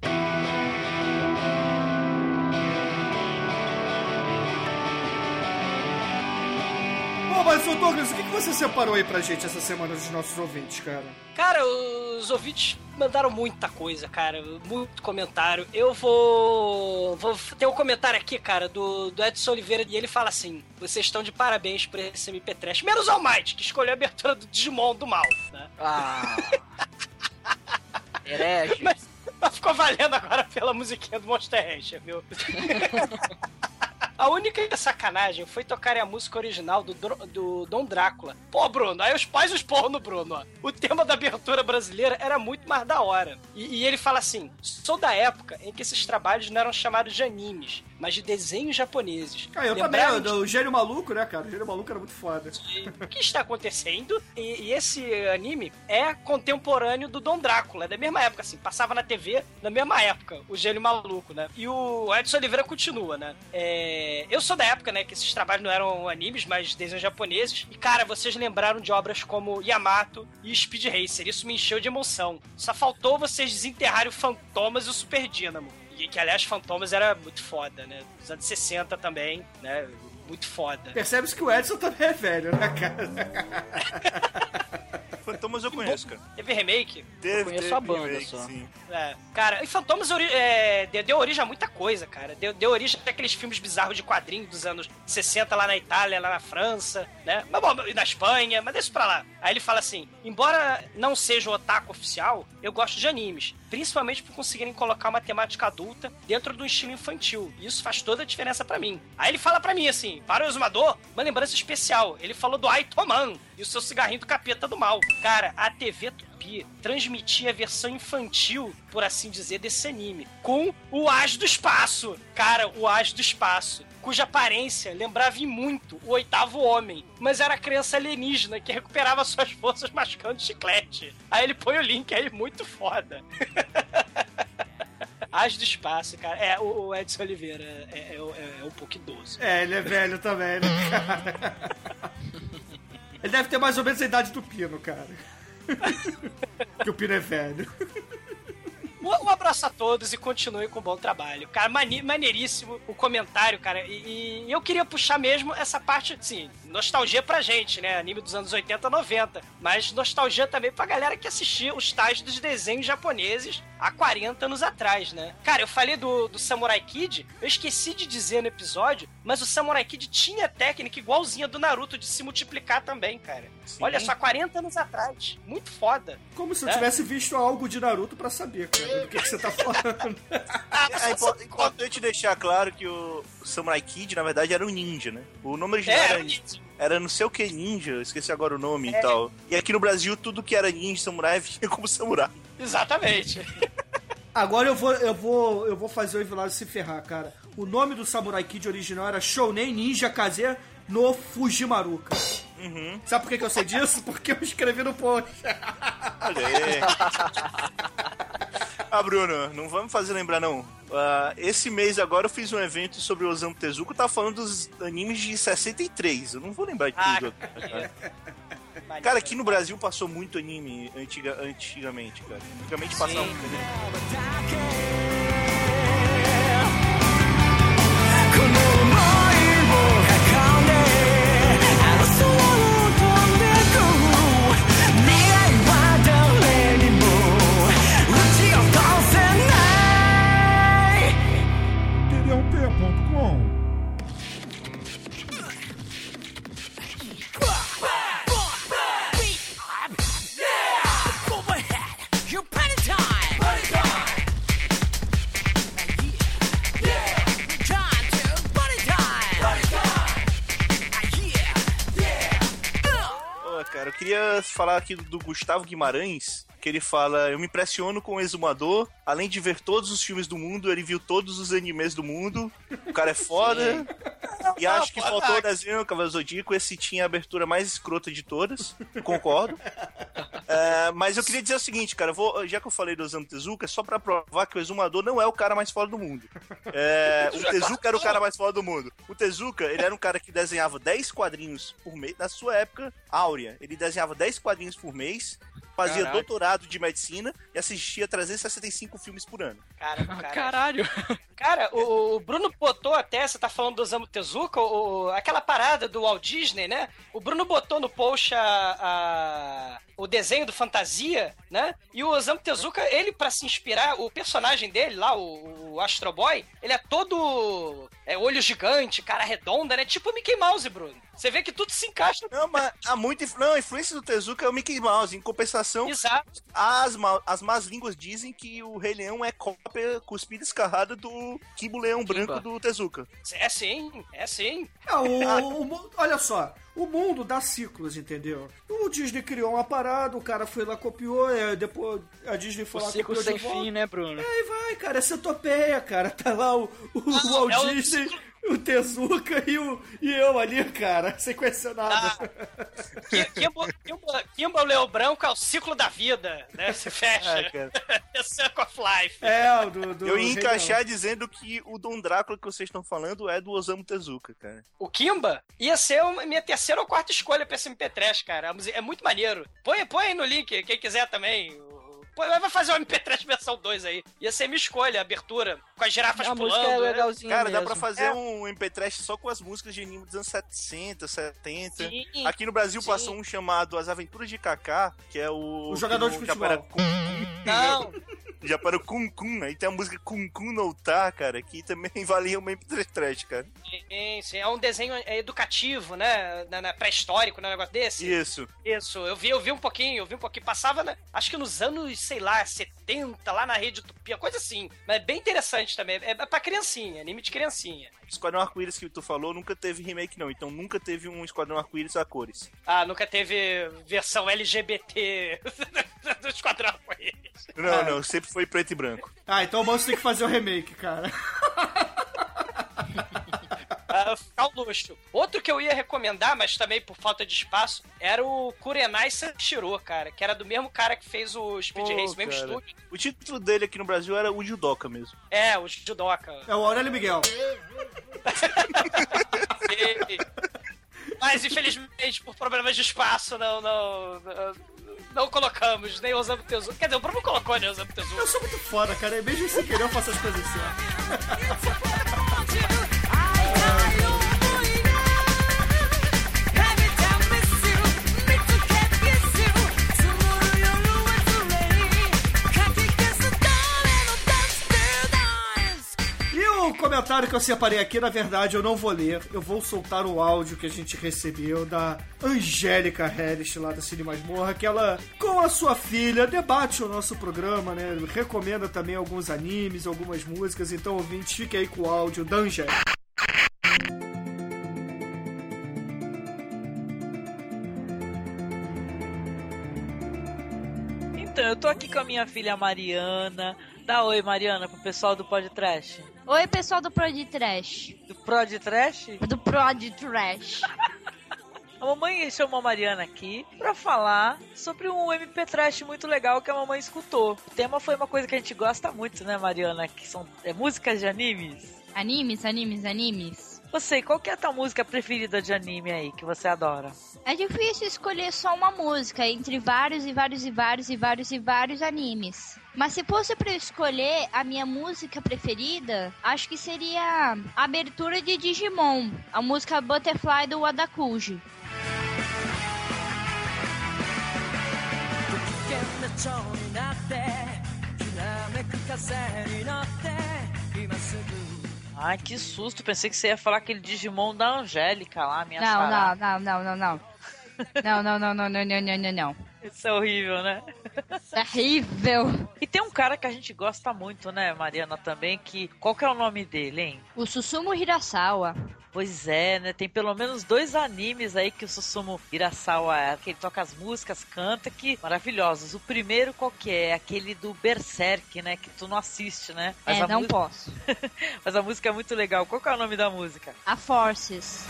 Pô, mas, ô Douglas, o que, você separou aí pra gente essa semana dos nossos ouvintes, cara? Cara, os ouvintes mandaram muita coisa, cara. Muito comentário. Eu vou. Vou ter um comentário aqui, cara, do, do Edson Oliveira. E ele fala assim: vocês estão de parabéns por esse MP Trash. Menos o Almighty, que escolheu a abertura do Digimon do mal, né? Ah. Herege. Mas, mas ficou valendo agora pela musiquinha do Monster Rancher, viu? [laughs] A única sacanagem foi tocar a música original do, do Dom Drácula. Pô, Bruno, aí os pais os porro no Bruno, ó. O tema da abertura brasileira era muito mais da hora. E, e ele fala assim: sou da época em que esses trabalhos não eram chamados de animes, mas de desenhos japoneses. Ah, eu Lembraram também, o, o Gênio Maluco, né, cara? O Gênio Maluco era muito foda. de- o que está acontecendo? E, e esse anime é contemporâneo do Dom Drácula, é da mesma época, assim, passava na TV na mesma época, o Gênio Maluco, né? E o Edson Oliveira continua, né? É, eu sou da época, né, que esses trabalhos não eram animes, mas desenhos japoneses. E, cara, vocês lembraram de obras como Yamato e Speed Racer. Isso me encheu de emoção. Só faltou vocês desenterrarem o Fantomas e o Super Dynamo. E que, aliás, Fantomas era muito foda, né? Dos anos 60 também, né? Muito foda. Percebe-se que o Edson também é velho, né, cara? [laughs] Fantomas eu conheço, cara. Teve remake? Teve, conheço teve a banda remake, só. sim. É, cara, e Fantomas é, deu, deu origem a muita coisa, cara. Deu, deu origem àqueles filmes bizarros de quadrinhos dos anos 60 lá na Itália, lá na França, né? Mas bom, e na Espanha, mas deixa isso pra lá. Aí ele fala assim: embora não seja o otaku oficial, eu gosto de animes. Principalmente por conseguirem colocar uma temática adulta dentro do estilo infantil. E isso faz toda a diferença pra mim. Aí ele fala pra mim assim: para o exumador, uma lembrança especial. Ele falou do Aitoman e o seu cigarrinho do capeta do mal. Cara, a TV Tupi transmitia a versão infantil, por assim dizer, desse anime, com o As do Espaço. Cara, o As do Espaço. Cuja aparência lembrava em muito o oitavo homem, mas era criança alienígena que recuperava suas forças mascando chiclete. Aí ele põe o link aí, muito foda. [laughs] As do Espaço, cara. É, o o Edson Oliveira é, é, é- é um pouco idoso. É, ele é velho também, né, cara? [laughs] Ele deve ter mais ou menos a idade do Pino, cara. [laughs] que o Pino é velho. Um um abraço a todos e continue com o bom trabalho. Cara, mani- maneiríssimo o comentário, cara. E, e eu queria puxar mesmo essa parte, assim, nostalgia pra gente, né? Anime dos anos 80, 90. Mas nostalgia também pra galera que assistia os tais dos desenhos japoneses há 40 anos atrás, né? Cara, eu falei do, do Samurai Kid, eu esqueci de dizer no episódio, mas o Samurai Kid tinha técnica igualzinha do Naruto de se multiplicar também, cara. Olha só, 40 anos atrás. Muito foda. Como se eu É. tivesse visto algo de Naruto pra saber, cara, do que, que você tá falando. É impo- importante deixar claro que o Samurai Kid, na verdade, era um ninja, né? O nome original É, era, era ninja. era não sei o que ninja, eu esqueci agora o nome É. e tal. E aqui no Brasil, tudo que era ninja samurai [laughs] vinha como samurai. Exatamente. Agora eu vou, eu vou, eu vou fazer o Evilado se ferrar, cara. O nome do Samurai Kid original era Shounen Ninja Kaze no Fujimaruka. Sabe por que, que eu sei disso? Porque eu escrevi no post. Olha aí. [laughs] Ah, Bruno, não vamos fazer lembrar, não. Ah, esse mês agora eu fiz um evento sobre o Osamu Tezuka, tá falando dos animes de 63. Eu não vou lembrar de Ah, tudo. Cara, aqui no Brasil passou muito anime antiga, antigamente, cara. Antigamente passava muito anime. Cara, eu queria falar aqui do Gustavo Guimarães, que ele fala: Eu me impressiono com o exumador. Além de ver todos os filmes do mundo, ele viu todos os animes do mundo. O cara é [laughs] foda. E acho que faltou o desenho Cavaleiro Zodíaco. Esse tinha a abertura mais escrota de todas. Concordo. [laughs] É, mas eu queria dizer o seguinte, cara. vou, já que eu falei do Osamu Tezuka, é só pra provar que o exumador não é o cara mais foda do mundo. É, [laughs] o Tezuka era o cara mais foda do mundo. O Tezuka, ele era um cara que desenhava 10 quadrinhos por mês. Na sua época áurea, ele desenhava 10 quadrinhos por mês. Fazia Caralho. doutorado de medicina e assistia 365 filmes por ano. Cara, cara. Caralho. Cara, o, o Bruno botou até, você tá falando do Osamu Tezuka, o, aquela parada do Walt Disney, né? O Bruno botou no post a, a- o desenho do Fantasia, né? E o Osamu Tezuka, ele, pra se inspirar, o personagem dele lá, o, o Astro Boy, ele é todo é, olho gigante, cara redonda, né? Tipo o Mickey Mouse, Bruno. Você vê que tudo se encaixa. Não, mas há muita influ- não, a influência do Tezuka é o Mickey Mouse. Em compensação, Exato. as, ma- as más línguas dizem que o Rei Leão é cópia cuspida escarrada do Kimbo Leão Branco do Tezuka. É sim, é sim. É, o, o mu- olha só, o mundo dá ciclos, entendeu? O Disney criou uma parada, o cara foi lá, copiou, é, depois a Disney O foi lá, ciclo copiou sem volta. fim, né, Bruno? Aí vai, cara, é centopeia, cara. Tá lá o, o Walt é o Disney, o [laughs] Tezuka e, o, e eu ali, cara, sem conhecer nada. Ki- Kimbo, Kimbo, Kimbo Leão Branco é o ciclo da vida, né? Se fecha. Ah, cara. [laughs] é Circle of Life. É, o do, do Eu ia encaixar dizendo que o Dom Drácula que vocês estão falando é do Osamu Tezuka, cara. O Kimba ia ser a minha terceira ou quarta escolha pra esse MP3, cara. Música- É muito maneiro. Põe, põe aí no link, quem quiser também. Põe, vai fazer o MP3 versão 2 aí. Ia ser minha escolha, a abertura, com as girafas A pulando. música é né? Cara, dá mesmo. pra fazer É. um MP3 só com as músicas de anime dos anos 60, 70. Sim. Aqui no Brasil Sim. passou um chamado As Aventuras de Kaká, que é o. O jogador que de futebol. Cum, [laughs] Não, já para o Cum Cum. Aí tem a música Cum Cum no Tá, cara, que também valia uma MP3 trash, cara. sim, sim. É um desenho educativo, né? Na, na pré-histórico, né? Um negócio desse. Isso. Isso, eu vi, eu vi um pouquinho, eu vi um pouquinho. Passava, acho que nos anos, sei lá, 70, lá na Rede Utopia, coisa assim. Mas é bem interessante também. É pra criancinha, anime de criancinha. Esquadrão Arco-Íris que tu falou nunca teve remake, não. Então nunca teve um Esquadrão Arco-Íris a cores. Ah, nunca teve versão LGBT [laughs] do Esquadrão Arco-Íris. Não, Ah. não, sempre foi preto e branco. Ah, então o Monstro tem que fazer o remake, cara. [laughs] Ah, ficar o luxo. Outro que eu ia recomendar, mas também por falta de espaço, era o Kurenai Sanshiro, cara, que era do mesmo cara que fez o Speed Pô, Race, mesmo cara. estúdio. O título dele aqui no Brasil era o Judoka mesmo. É, o Judoka. É o Aurélio Miguel. [laughs] Mas infelizmente, por problemas de espaço, não, não, não, não colocamos nem Osamu Tezuka. Quer dizer, o Bruno colocou nem Osamu Eu Tezuka. sou muito foda, cara. E Mesmo sem querer eu faço as coisas certas. Comentário que eu separei aqui, na verdade, eu não vou ler. Eu vou soltar o áudio que a gente recebeu da Angélica Harris, lá da Cine Masmorra, que ela, com a sua filha, debate o nosso programa, né? Recomenda também alguns animes, algumas músicas. Então, ouvinte, fique aí com o áudio da Angélica. Então, eu tô aqui com a minha filha Mariana. Dá oi, Mariana, pro pessoal do Podcast. Oi, pessoal do Prod Trash. Do Prod Trash? Do Prod Trash. A mamãe chamou a Mariana aqui pra falar sobre um MP Trash muito legal que a mamãe escutou. O tema foi uma coisa que a gente gosta muito, né, Mariana? Que são é, músicas de animes. Animes, animes, animes. Você, qual que é a tua música preferida de anime aí, que você adora? É difícil escolher só uma música entre vários e vários e vários e vários e vários animes. Mas se fosse pra eu escolher a minha música preferida, acho que seria a abertura de Digimon, a música Butterfly do Wadakuji. Ai, que susto. Pensei que você ia falar aquele Digimon da Angélica lá, minha não, não, não, não, não, não, não. Não, não, não, não, não, não, não, não. Isso é horrível, né? Terrível. É e tem um cara que a gente gosta muito, né, Mariana, também, que... Qual que é o nome dele, hein? O Susumu Hirasawa. Pois é, né? Tem pelo menos dois animes aí que o Susumu Hirasawa, é, que ele toca as músicas, canta, que maravilhosos. O primeiro qual que é? Aquele do Berserk, né? Que tu não assiste, né? É, a não posso. [laughs] Mas a música é muito legal. Qual que é o nome da música? A Forces.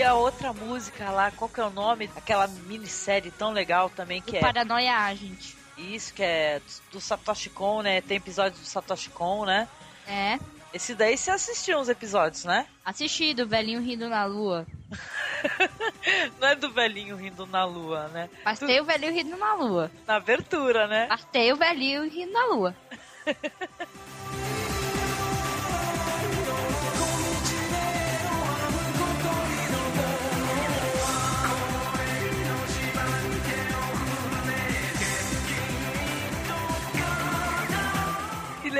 E a outra música lá, qual que é o nome? Aquela minissérie tão legal também que é. Paranoia Agent. Isso, que é do Satoshi Kon, né? Tem episódio do Satoshi Kon, né? É. Esse daí você assistiu uns episódios, né? Assisti do velhinho rindo na lua. [laughs] Não é do velhinho rindo na lua, né? Mas tem o velhinho rindo na lua. Na abertura, né? Mas tem o velhinho rindo na lua. [laughs]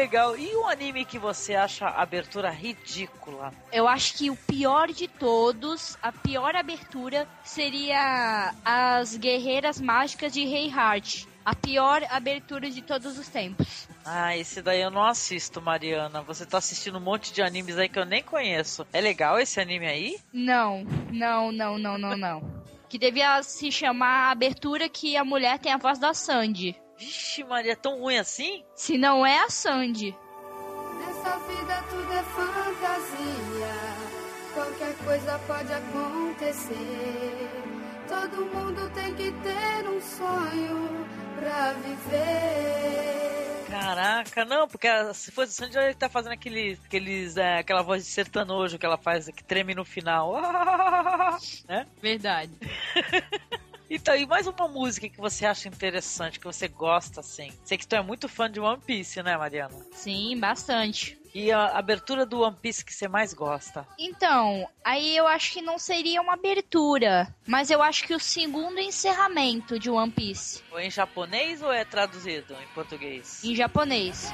legal. E um anime que você acha abertura ridícula? Eu acho que o pior de todos, a pior abertura, seria as Guerreiras Mágicas de Rei Heart. A pior abertura de todos os tempos. Ah, esse daí eu não assisto, Mariana. Você tá assistindo um monte de animes aí que eu nem conheço. É legal esse anime aí? Não, não, não, não, não, não. Que devia se chamar a abertura que a mulher tem a voz da Sandy. Vixe, Maria, é tão ruim assim? Se não é a Sandy. Nessa vida tudo é fantasia. Qualquer coisa pode acontecer. Todo mundo tem que ter um sonho pra viver. Caraca, não, porque a- se fosse Sandy, ele tá fazendo aqueles, aqueles, é, aquela voz de sertanojo que ela faz, que treme no final. [laughs] né? Verdade. [laughs] Então, e mais uma música que você acha interessante, que você gosta, assim? Sei que tu é muito fã de One Piece, né, Mariana? Sim, bastante. E a abertura do One Piece que você mais gosta? Então, aí eu acho que não seria uma abertura, mas eu acho que o segundo encerramento de One Piece, Ou em japonês ou é traduzido em português? em japonês.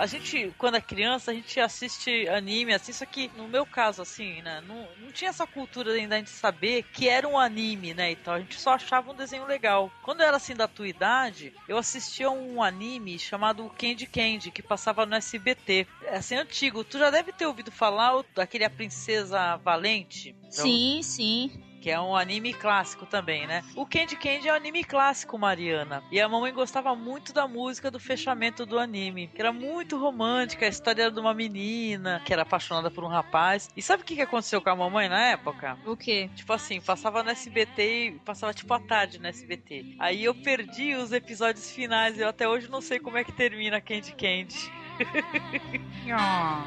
A gente, quando é criança, a gente assiste anime, assim, só que no meu caso, assim, né, não, não tinha essa cultura ainda de saber que era um anime, né, então a gente só achava um desenho legal. Quando eu era, assim, da tua idade, eu assistia um anime chamado Candy Candy, que passava no SBT. É, assim, antigo. Tu já deve ter ouvido falar daquele A Princesa Valente? Então, Sim, sim. Que é um anime clássico também, né? O Candy Candy é um anime clássico, Mariana. E a mamãe gostava muito da música do fechamento do anime, que era muito romântica, a história era de uma menina que era apaixonada por um rapaz. E sabe o que que aconteceu com a mamãe na época? O quê? Tipo assim, passava no SBT e passava tipo à tarde no SBT. Aí eu perdi os episódios finais e eu até hoje não sei como é que termina Candy Candy. [laughs] Ah.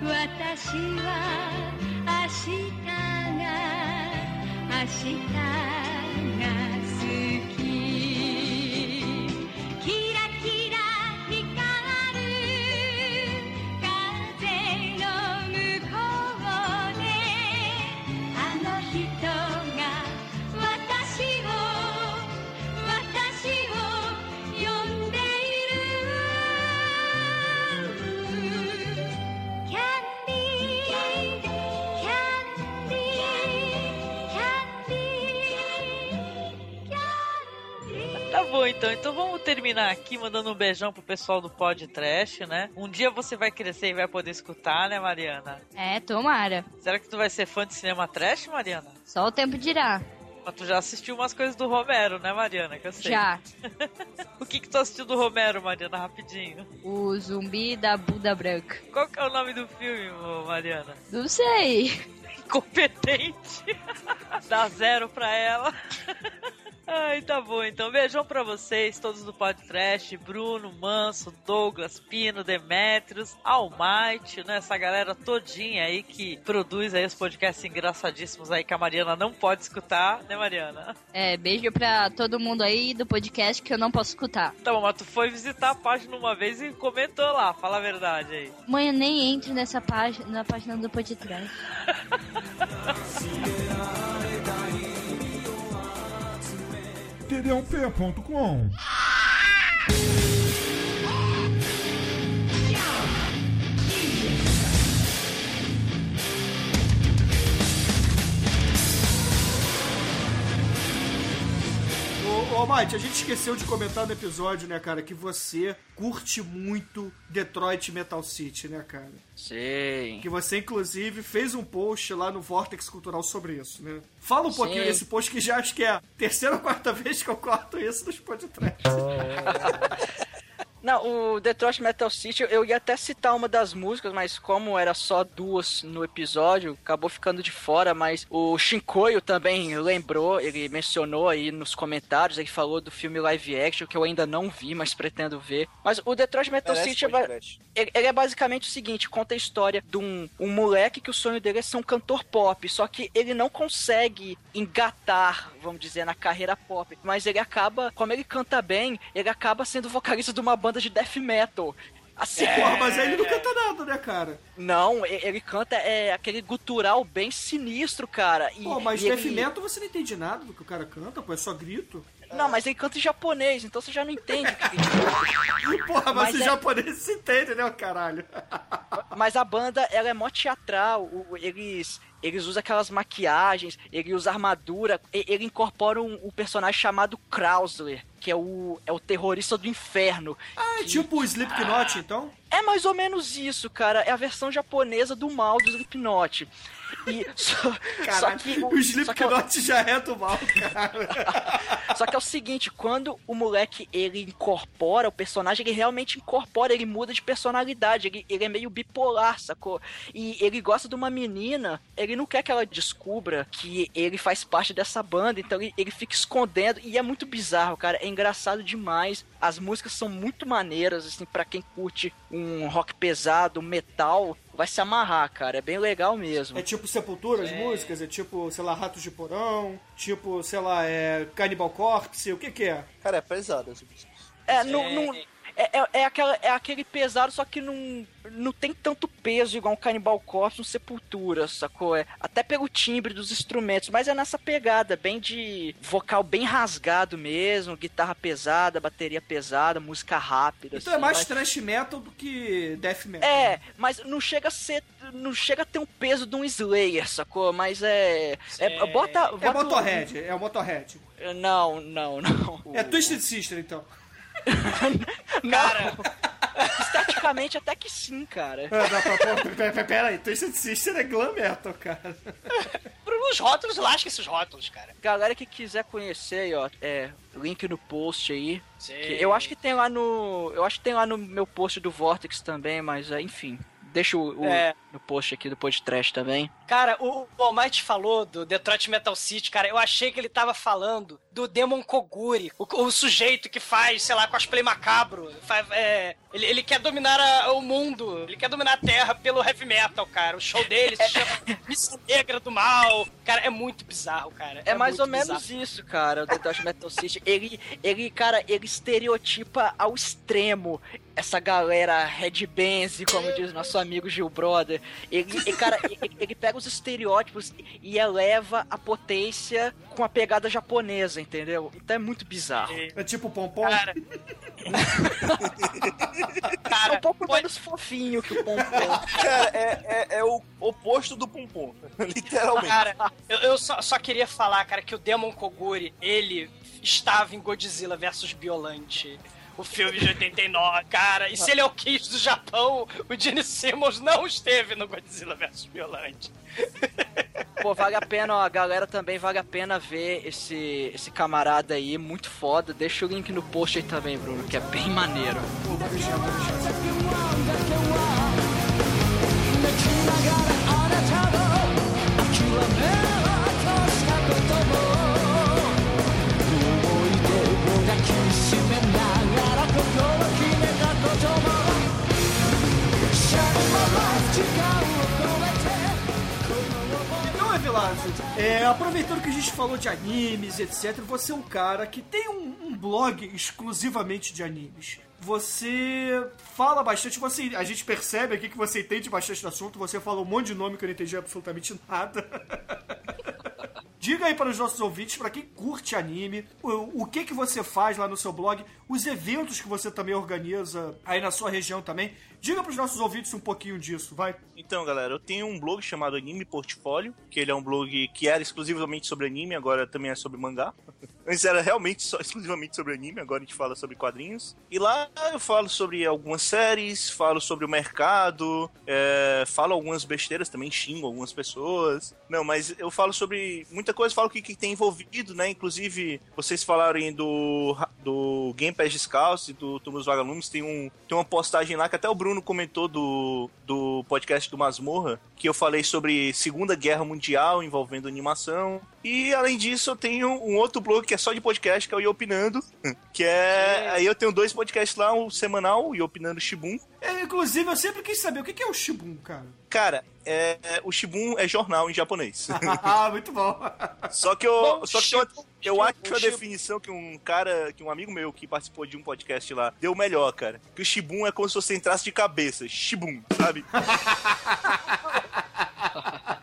私は明日が明日が então. Então vamos terminar aqui mandando um beijão pro pessoal do Pod Trash, né? Um dia você vai crescer e vai poder escutar, né, Mariana? É, tomara. Será que tu vai ser fã de cinema trash, Mariana? Só o tempo dirá. Mas tu já assistiu umas coisas do Romero, né, Mariana? Que eu sei. Já. [laughs] o que que tu assistiu do Romero, Mariana, rapidinho? O zumbi da Buda Branca. Qual que é o nome do filme, Mariana? Não sei. Incompetente. [laughs] Dá zero pra ela. [laughs] Ai, tá bom. Então, beijão pra vocês, todos do podcast. Bruno, Manso, Douglas, Pino, Demetrios, Almighty, né? Essa galera todinha aí que produz aí os podcasts engraçadíssimos aí que a Mariana não pode escutar, né, Mariana? É, beijo pra todo mundo aí do podcast que eu não posso escutar. Tá bom, mas tu foi visitar a página uma vez e comentou lá, fala a verdade aí. Mãe, eu nem entro nessa página, na página do podcast. [laughs] td1p.com Ô, Mate, a gente esqueceu de comentar no episódio, né, cara, que você curte muito Detroit Metal City, né, cara? Sim. Que você, inclusive, fez um post lá no Vortex Cultural sobre isso, né? Fala um pouquinho Sim. desse post que já acho que é a terceira ou quarta [laughs] vez que eu corto isso nos podcasts. Não, o Detroit Metal City, eu ia até citar uma das músicas, mas como era só duas no episódio, acabou ficando de fora, mas o Shinkoio também lembrou, ele mencionou aí nos comentários, ele falou do filme live action, que eu ainda não vi, mas pretendo ver. Mas o Detroit Metal Merece City é ele é basicamente o seguinte, conta a história de um, um moleque que o sonho dele é ser um cantor pop, só que ele não consegue engatar, vamos dizer, na carreira pop, mas ele acaba, como ele canta bem, ele acaba sendo vocalista de uma banda de death metal. Assim, Porra, mas aí ele não canta nada, né, cara? não, ele canta é, aquele gutural bem sinistro, cara. E, Pô, mas e death ele- metal você não entende nada do que o cara canta, pô, é só grito. Não, mas ele canta em japonês, então você já não entende o que ele. [laughs] Porra, mas, Mas os é- japoneses se entendem, né, caralho? Mas a banda, ela é mó teatral. o- Eles, eles usam aquelas maquiagens, ele usa armadura. Ele incorpora um, um personagem chamado Krausler, que é o, é o terrorista do inferno. Ah, é tipo o Slipknot, então? É mais ou menos isso, cara. É a versão japonesa do mal do Slipknot. E só, só que o Slipknot já é do mal, cara. [laughs] só que é o seguinte, quando o moleque ele incorpora o personagem, ele realmente incorpora, ele muda de personalidade, ele, ele é meio bipolar, sacou? E ele gosta de uma menina, ele não quer que ela descubra que ele faz parte dessa banda, então ele, ele fica escondendo, e é muito bizarro, cara, é engraçado demais. As músicas são muito maneiras, assim, para quem curte um rock pesado, metal, vai se amarrar, cara, é bem legal mesmo. É tipo Sepultura, as músicas? É tipo, sei lá, Ratos de Porão? Tipo, sei lá, é Cannibal Corpse? O que que é? Cara, é pesado esse É, não, não- é, é, é aquela, é aquele pesado, só que não, não tem tanto peso igual um Cannibal Corpse, um Sepultura, sacou? É, até pelo timbre dos instrumentos, mas é nessa pegada, bem de vocal bem rasgado mesmo, guitarra pesada, bateria pesada, música rápida. Então é assim, mais mas- thrash metal do que death metal. É, mas não chega a ser. Não chega a ter um peso de um Slayer, sacou? Mas é. é bota, É bota o- Motorhead, é o Motorhead. Não, não, não. É Twisted Sister, então. [laughs] Cara. Esteticamente até que sim, cara. Ah, não, pera, pera, pera, pera aí, Sister é glam metal, cara. Os rótulos, lasca esses rótulos, cara. Galera que quiser conhecer aí, ó, é link no post aí. Eu acho que tem lá no, eu acho que tem lá no meu post do Vortex também, mas é, enfim, deixa o, o- É. no post aqui do podcast também. Cara, o, o Almighty falou do Detroit Metal City, cara. Eu achei que ele tava falando do Demon Koguri, o, o sujeito que faz, sei lá, cosplay macabro. Fa- é, ele, ele quer dominar a- o mundo, ele quer dominar a Terra pelo heavy metal, cara. O show dele se chama [laughs] Missa Negra do Mal. Cara, é muito bizarro, cara. É, mais muito ou menos bizarro. isso, cara, o Detroit Metal City. Ele, ele, cara, ele estereotipa ao extremo essa galera Red Benz, como diz nosso amigo Gil Brother. Ele, ele, cara, ele, ele pega os estereótipos e eleva a potência com a pegada japonesa, entendeu? Então é muito bizarro. É tipo Pompom? [laughs] Cara, é um pouco menos fofinho que o Pompom. Cara, é, é, é o oposto do Pompom. [laughs] Literalmente. Cara, eu, eu só, só queria falar, cara, que o Demon Koguri, ele estava em Godzilla vs Biolante. O filme de 89, cara. E se ele é o Kiss do Japão, o Gene Simmons não esteve no Godzilla vs Biolante. Pô, vale a pena, ó, a galera também vale a pena ver esse, esse camarada aí, muito foda. Deixa o link no post aí também, Bruno, que é bem maneiro. Então, Evilásio, é, aproveitando que a gente falou de animes, etc., você é um cara que tem um, um blog exclusivamente de animes. Você fala bastante, você, a gente percebe aqui que você entende bastante do assunto, você fala um monte de nome que eu não entendi absolutamente [laughs] nada. [laughs] diga aí para os nossos ouvintes, para quem curte anime, o, o que que você faz lá no seu blog, os eventos que você também organiza aí na sua região também. Diga para os nossos ouvintes um pouquinho disso, vai. Então, galera, eu tenho um blog chamado Anime Portfólio, que ele é um blog que era exclusivamente sobre anime, agora também é sobre mangá. [laughs] Antes era realmente só [laughs] exclusivamente sobre anime, agora a gente fala sobre quadrinhos. E lá eu falo sobre algumas séries, falo sobre o mercado, é, falo algumas besteiras também, xingo algumas pessoas. Não, mas eu falo sobre muita coisa, falo o que, que tem envolvido, né? Inclusive, vocês falarem do, do Game Pass Descalço e do Túmulos Vagalumes, tem, um, tem uma postagem lá que até o Bruno comentou do, do podcast do Masmorra, que eu falei sobre Segunda Guerra Mundial envolvendo animação. E além disso, eu tenho um outro blog que é só de podcast, que é o Iopinando, [laughs] que é. Aí eu tenho dois podcasts lá, um semanal, o Iopinando Shibun. É, inclusive, eu sempre quis saber o que é o Shibun, cara. Cara, é, é, o Shibun é jornal em japonês. [laughs] [laughs] ah, muito bom. Só que eu, Bom, só que eu, eu acho a definição que um cara, que um amigo meu que participou de um podcast lá, deu melhor, cara. Que o Shibun é como se você entrasse de cabeça. Shibun, sabe? [laughs]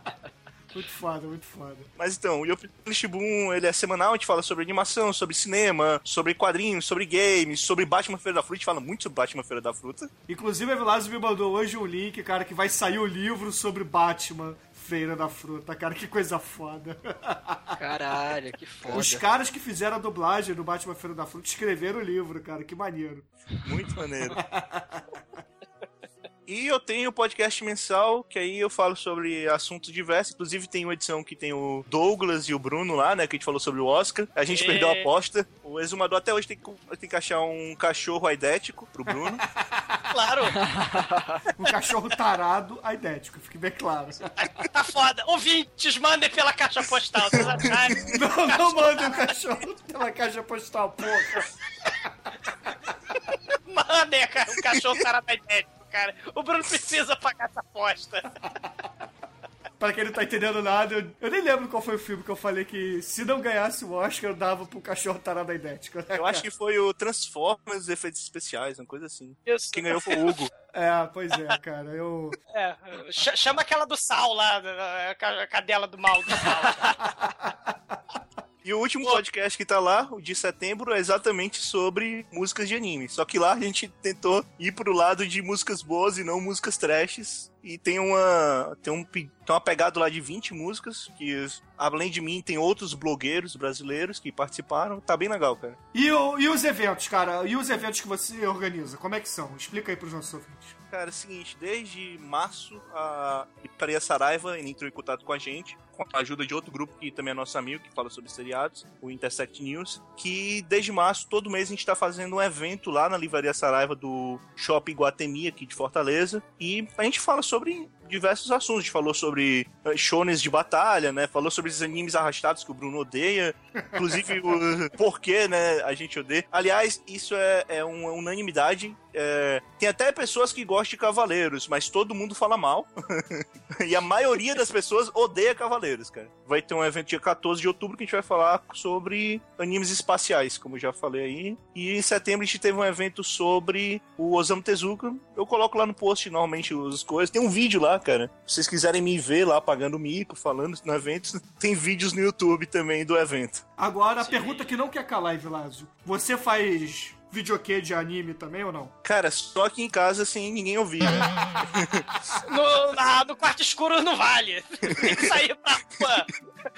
Muito foda, muito foda. Mas então, o Yopinando Shibun, ele é semanal, a gente fala sobre animação, sobre cinema, sobre quadrinhos, sobre games, sobre Batman Feira da Fruta, a gente fala muito sobre Batman Feira da Fruta. Inclusive, a Velasco me mandou hoje um link, cara, que vai sair o livro sobre Batman, Feira da Fruta. Cara, que coisa foda. [laughs] Caralho, que foda. Os caras que fizeram a dublagem do Batman Feira da Fruta escreveram o livro, cara. Que maneiro. Muito maneiro. [laughs] E eu tenho o podcast mensal, que aí eu falo sobre assuntos diversos. Inclusive tem uma edição que tem o Douglas e o Bruno lá, né? Que a gente falou sobre o Oscar. A gente É. perdeu a aposta. O exumador até hoje tem que, tem que achar um cachorro aidético pro Bruno. [laughs] Claro, [laughs] Um cachorro tarado, aidético, fique bem claro. [laughs] tá foda. Ouvintes, mandem pela caixa postal. Vocês acharem? Não, não mande o cachorro pela caixa postal, porra. Mandem cara, o cachorro tarado idêntico, cara. O Bruno precisa pagar essa aposta. [laughs] Pra quem não tá entendendo nada, eu, eu nem lembro qual foi o filme que eu falei que se não ganhasse o Oscar, eu dava pro cachorro tarado idéntico. né, Eu acho que foi o Transformers Efeitos Especiais, uma coisa assim. Isso. Quem ganhou foi o Hugo. [laughs] É, pois é, cara. Eu. É, ch- chama aquela do sal lá, a cadela do mal do sal. [laughs] E o último podcast que tá lá, o de setembro, é exatamente sobre músicas de anime. Só que lá a gente tentou ir pro lado de músicas boas e não músicas trashes. E tem uma. Tem um tem uma pegada lá de 20 músicas, que além de mim tem outros blogueiros brasileiros que participaram. Tá bem legal, cara. E, o- e os eventos, cara? E os eventos que você organiza? Como é que são? Explica aí pros nossos ouvintes. Cara, é o seguinte, desde março a Iparia Saraiva ele entrou em contato com a gente, com a ajuda de outro grupo que também é nosso amigo, que fala sobre seriados, o Intersect News, que desde março, todo mês a gente tá fazendo um evento lá na Livraria Saraiva do Shopping Guatemi, aqui de Fortaleza, e a gente fala sobre diversos assuntos. A gente falou sobre eh, shonens de batalha, né? Falou sobre esses animes arrastados que o Bruno odeia. Inclusive, o [laughs] porquê, né? A gente odeia. Aliás, isso é, é uma unanimidade. É, tem até pessoas que gostam de cavaleiros, mas todo mundo fala mal. [laughs] e a maioria das pessoas odeia cavaleiros, cara. Vai ter um evento dia 14 de outubro que a gente vai falar sobre animes espaciais, como já falei aí. E em setembro a gente teve um evento sobre o Osamu Tezuka. Eu coloco lá no post normalmente as coisas. Tem um vídeo lá, cara. Se vocês quiserem me ver lá pagando mico, falando no evento, [laughs] tem vídeos no YouTube também do evento. Agora, a pergunta que não quer calar, Vilásio. Você faz videokê de anime também ou não? Cara, só aqui em casa sem ninguém ouvir, né? [laughs] No, na- no quarto escuro não vale. Tem que sair pra rua.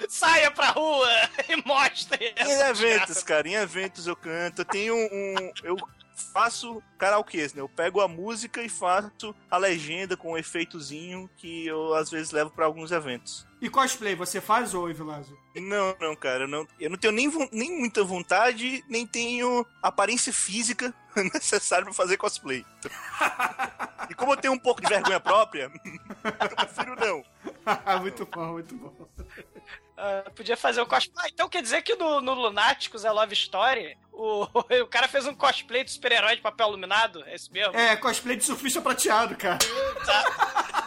Saia pra rua [laughs] e mostre. Em eventos, cara, em eventos eu canto. Eu tenho um. Eu faço karaokês, né? Eu pego a música e faço a legenda com um efeitozinho que eu às vezes levo pra alguns eventos. E cosplay, você faz ou, Vilásio? Não, não, cara, eu não, eu não tenho nem, nem muita vontade, nem tenho aparência física [laughs] necessária pra fazer cosplay. E como eu tenho um pouco de vergonha própria, [laughs] eu prefiro não. [laughs] muito bom, muito bom. Ah, podia fazer o cosplay. Ah, então quer dizer que no, no Lunáticos é Love Story, o, [laughs] o cara fez um cosplay de super-herói de papel iluminado? É isso mesmo? É, cosplay de surfista prateado, cara. Foda. [laughs]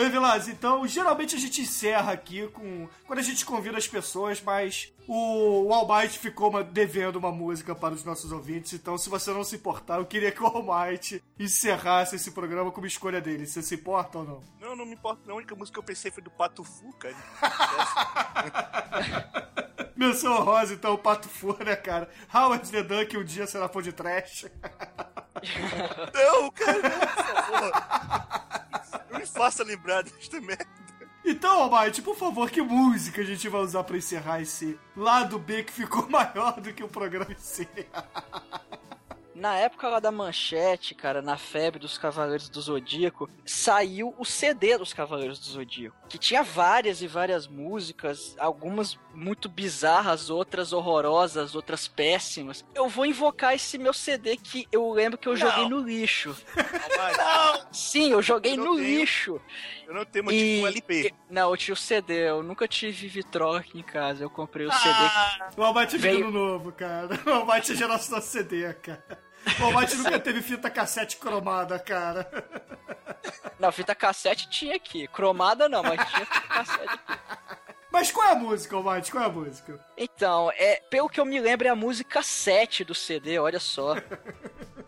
Oi, Vilas, então, geralmente a gente encerra aqui com. Quando a gente convida as pessoas, mas o, o Almighty ficou uma- devendo uma música para os nossos ouvintes, então, se você não se importar, eu queria que o Almighty encerrasse esse programa com uma escolha dele. Você se importa ou não? Não, não me importa. não. A única música que eu pensei foi do Pato Fu, cara. [laughs] Menção honrosa, então, o Pato Fu, né, cara? Howard the Duck um dia será pão de trash. [laughs] Não, cara, não, por favor. [laughs] Me faça lembrar desta merda. Então, Almighty, por favor, que música a gente vai usar pra encerrar esse lado B que ficou [laughs] maior do que o programa em si? [laughs] Na época lá da manchete, cara, na febre dos Cavaleiros do Zodíaco, saiu o CD dos Cavaleiros do Zodíaco, que tinha várias e várias músicas, algumas muito bizarras, outras horrorosas, outras péssimas. Eu vou invocar esse meu CD que eu lembro que eu joguei no lixo. Não! Sim, eu joguei Eu não no tenho. lixo. Eu não tenho motivo E- um LP. Não, eu tinha o CD, eu nunca tive vitrola aqui em casa, eu comprei o Ah! CD. O Almighty é Veio- novo, cara. O Almighty é geração CD, cara. O Almighty nunca teve fita cassete cromada, cara. Não, fita cassete tinha aqui, cromada não, mas tinha fita cassete aqui. Mas qual é a música, Almighty? Qual é a música? Então, é, pelo que eu me lembro, é a música 7 do CD, olha só. [laughs]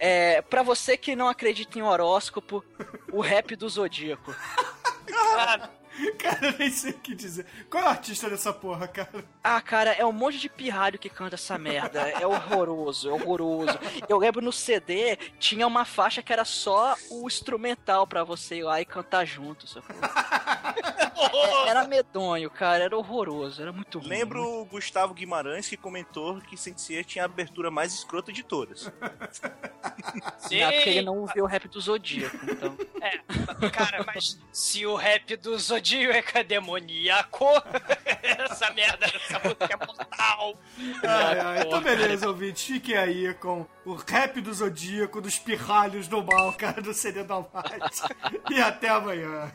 É, pra você que não acredita em horóscopo, o rap do Zodíaco. [laughs] Cara, nem sei o que dizer. Qual é o artista dessa porra, cara? Ah, cara, é um monte de pirralho que canta essa merda. É horroroso, é horroroso. Eu lembro no CD, tinha uma faixa que era só o instrumental pra você ir lá e cantar junto, sacou? [laughs] É- Era [laughs] medonho, cara, era horroroso, era muito ruim. Lembro o Gustavo Guimarães que comentou que Sensei tinha a abertura mais escrota de todas. [laughs] Sim. Não, porque ele não ouviu o rap do Zodíaco, então. É, cara, mas se o rap do Zodíaco é demoníaco, [laughs] essa merda dessa música é mortal. Ai, ai. Então, beleza, ouvintes. Fiquem aí com o rap do Zodíaco, dos pirralhos do mal, cara, do CD da. E até amanhã.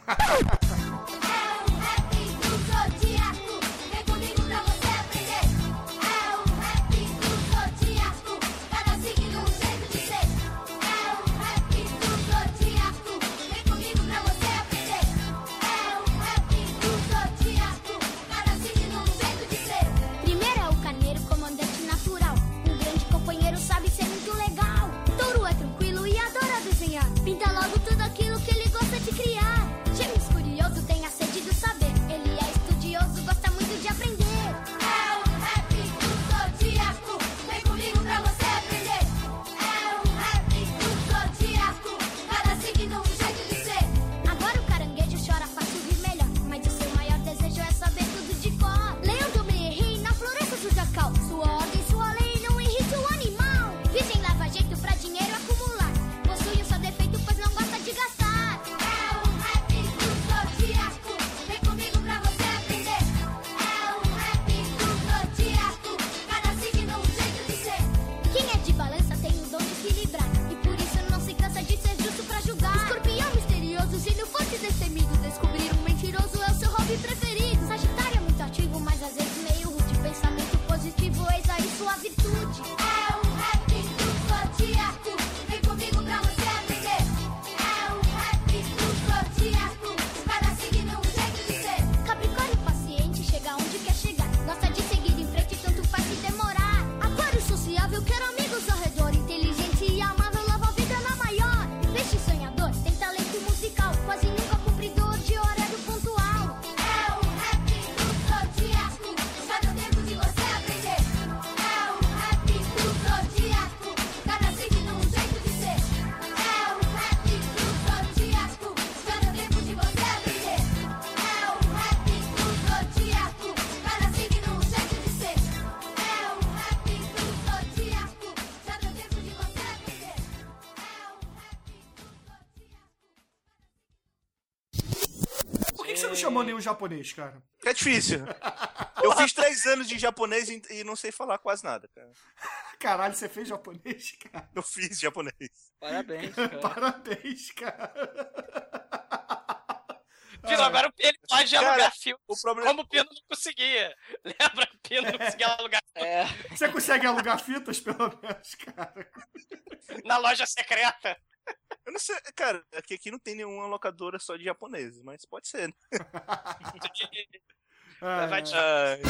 Nenhum japonês, cara? É difícil. [laughs] Eu fiz três anos de japonês e e não sei falar quase nada, cara. Caralho, você fez japonês, cara? Eu fiz japonês. Parabéns, [laughs] cara. Parabéns, cara. Pino, agora ele pode Cara, alugar filme. o problema- Como o Pino não conseguia. [laughs] Lembra? O Pino não conseguia alugar É, Você consegue alugar fitas, pelo menos, cara? na loja secreta. Eu não sei, cara, aqui, aqui não tem nenhuma locadora só de japoneses, mas pode ser, né? [laughs] [laughs] Ah, Vai te- Ai.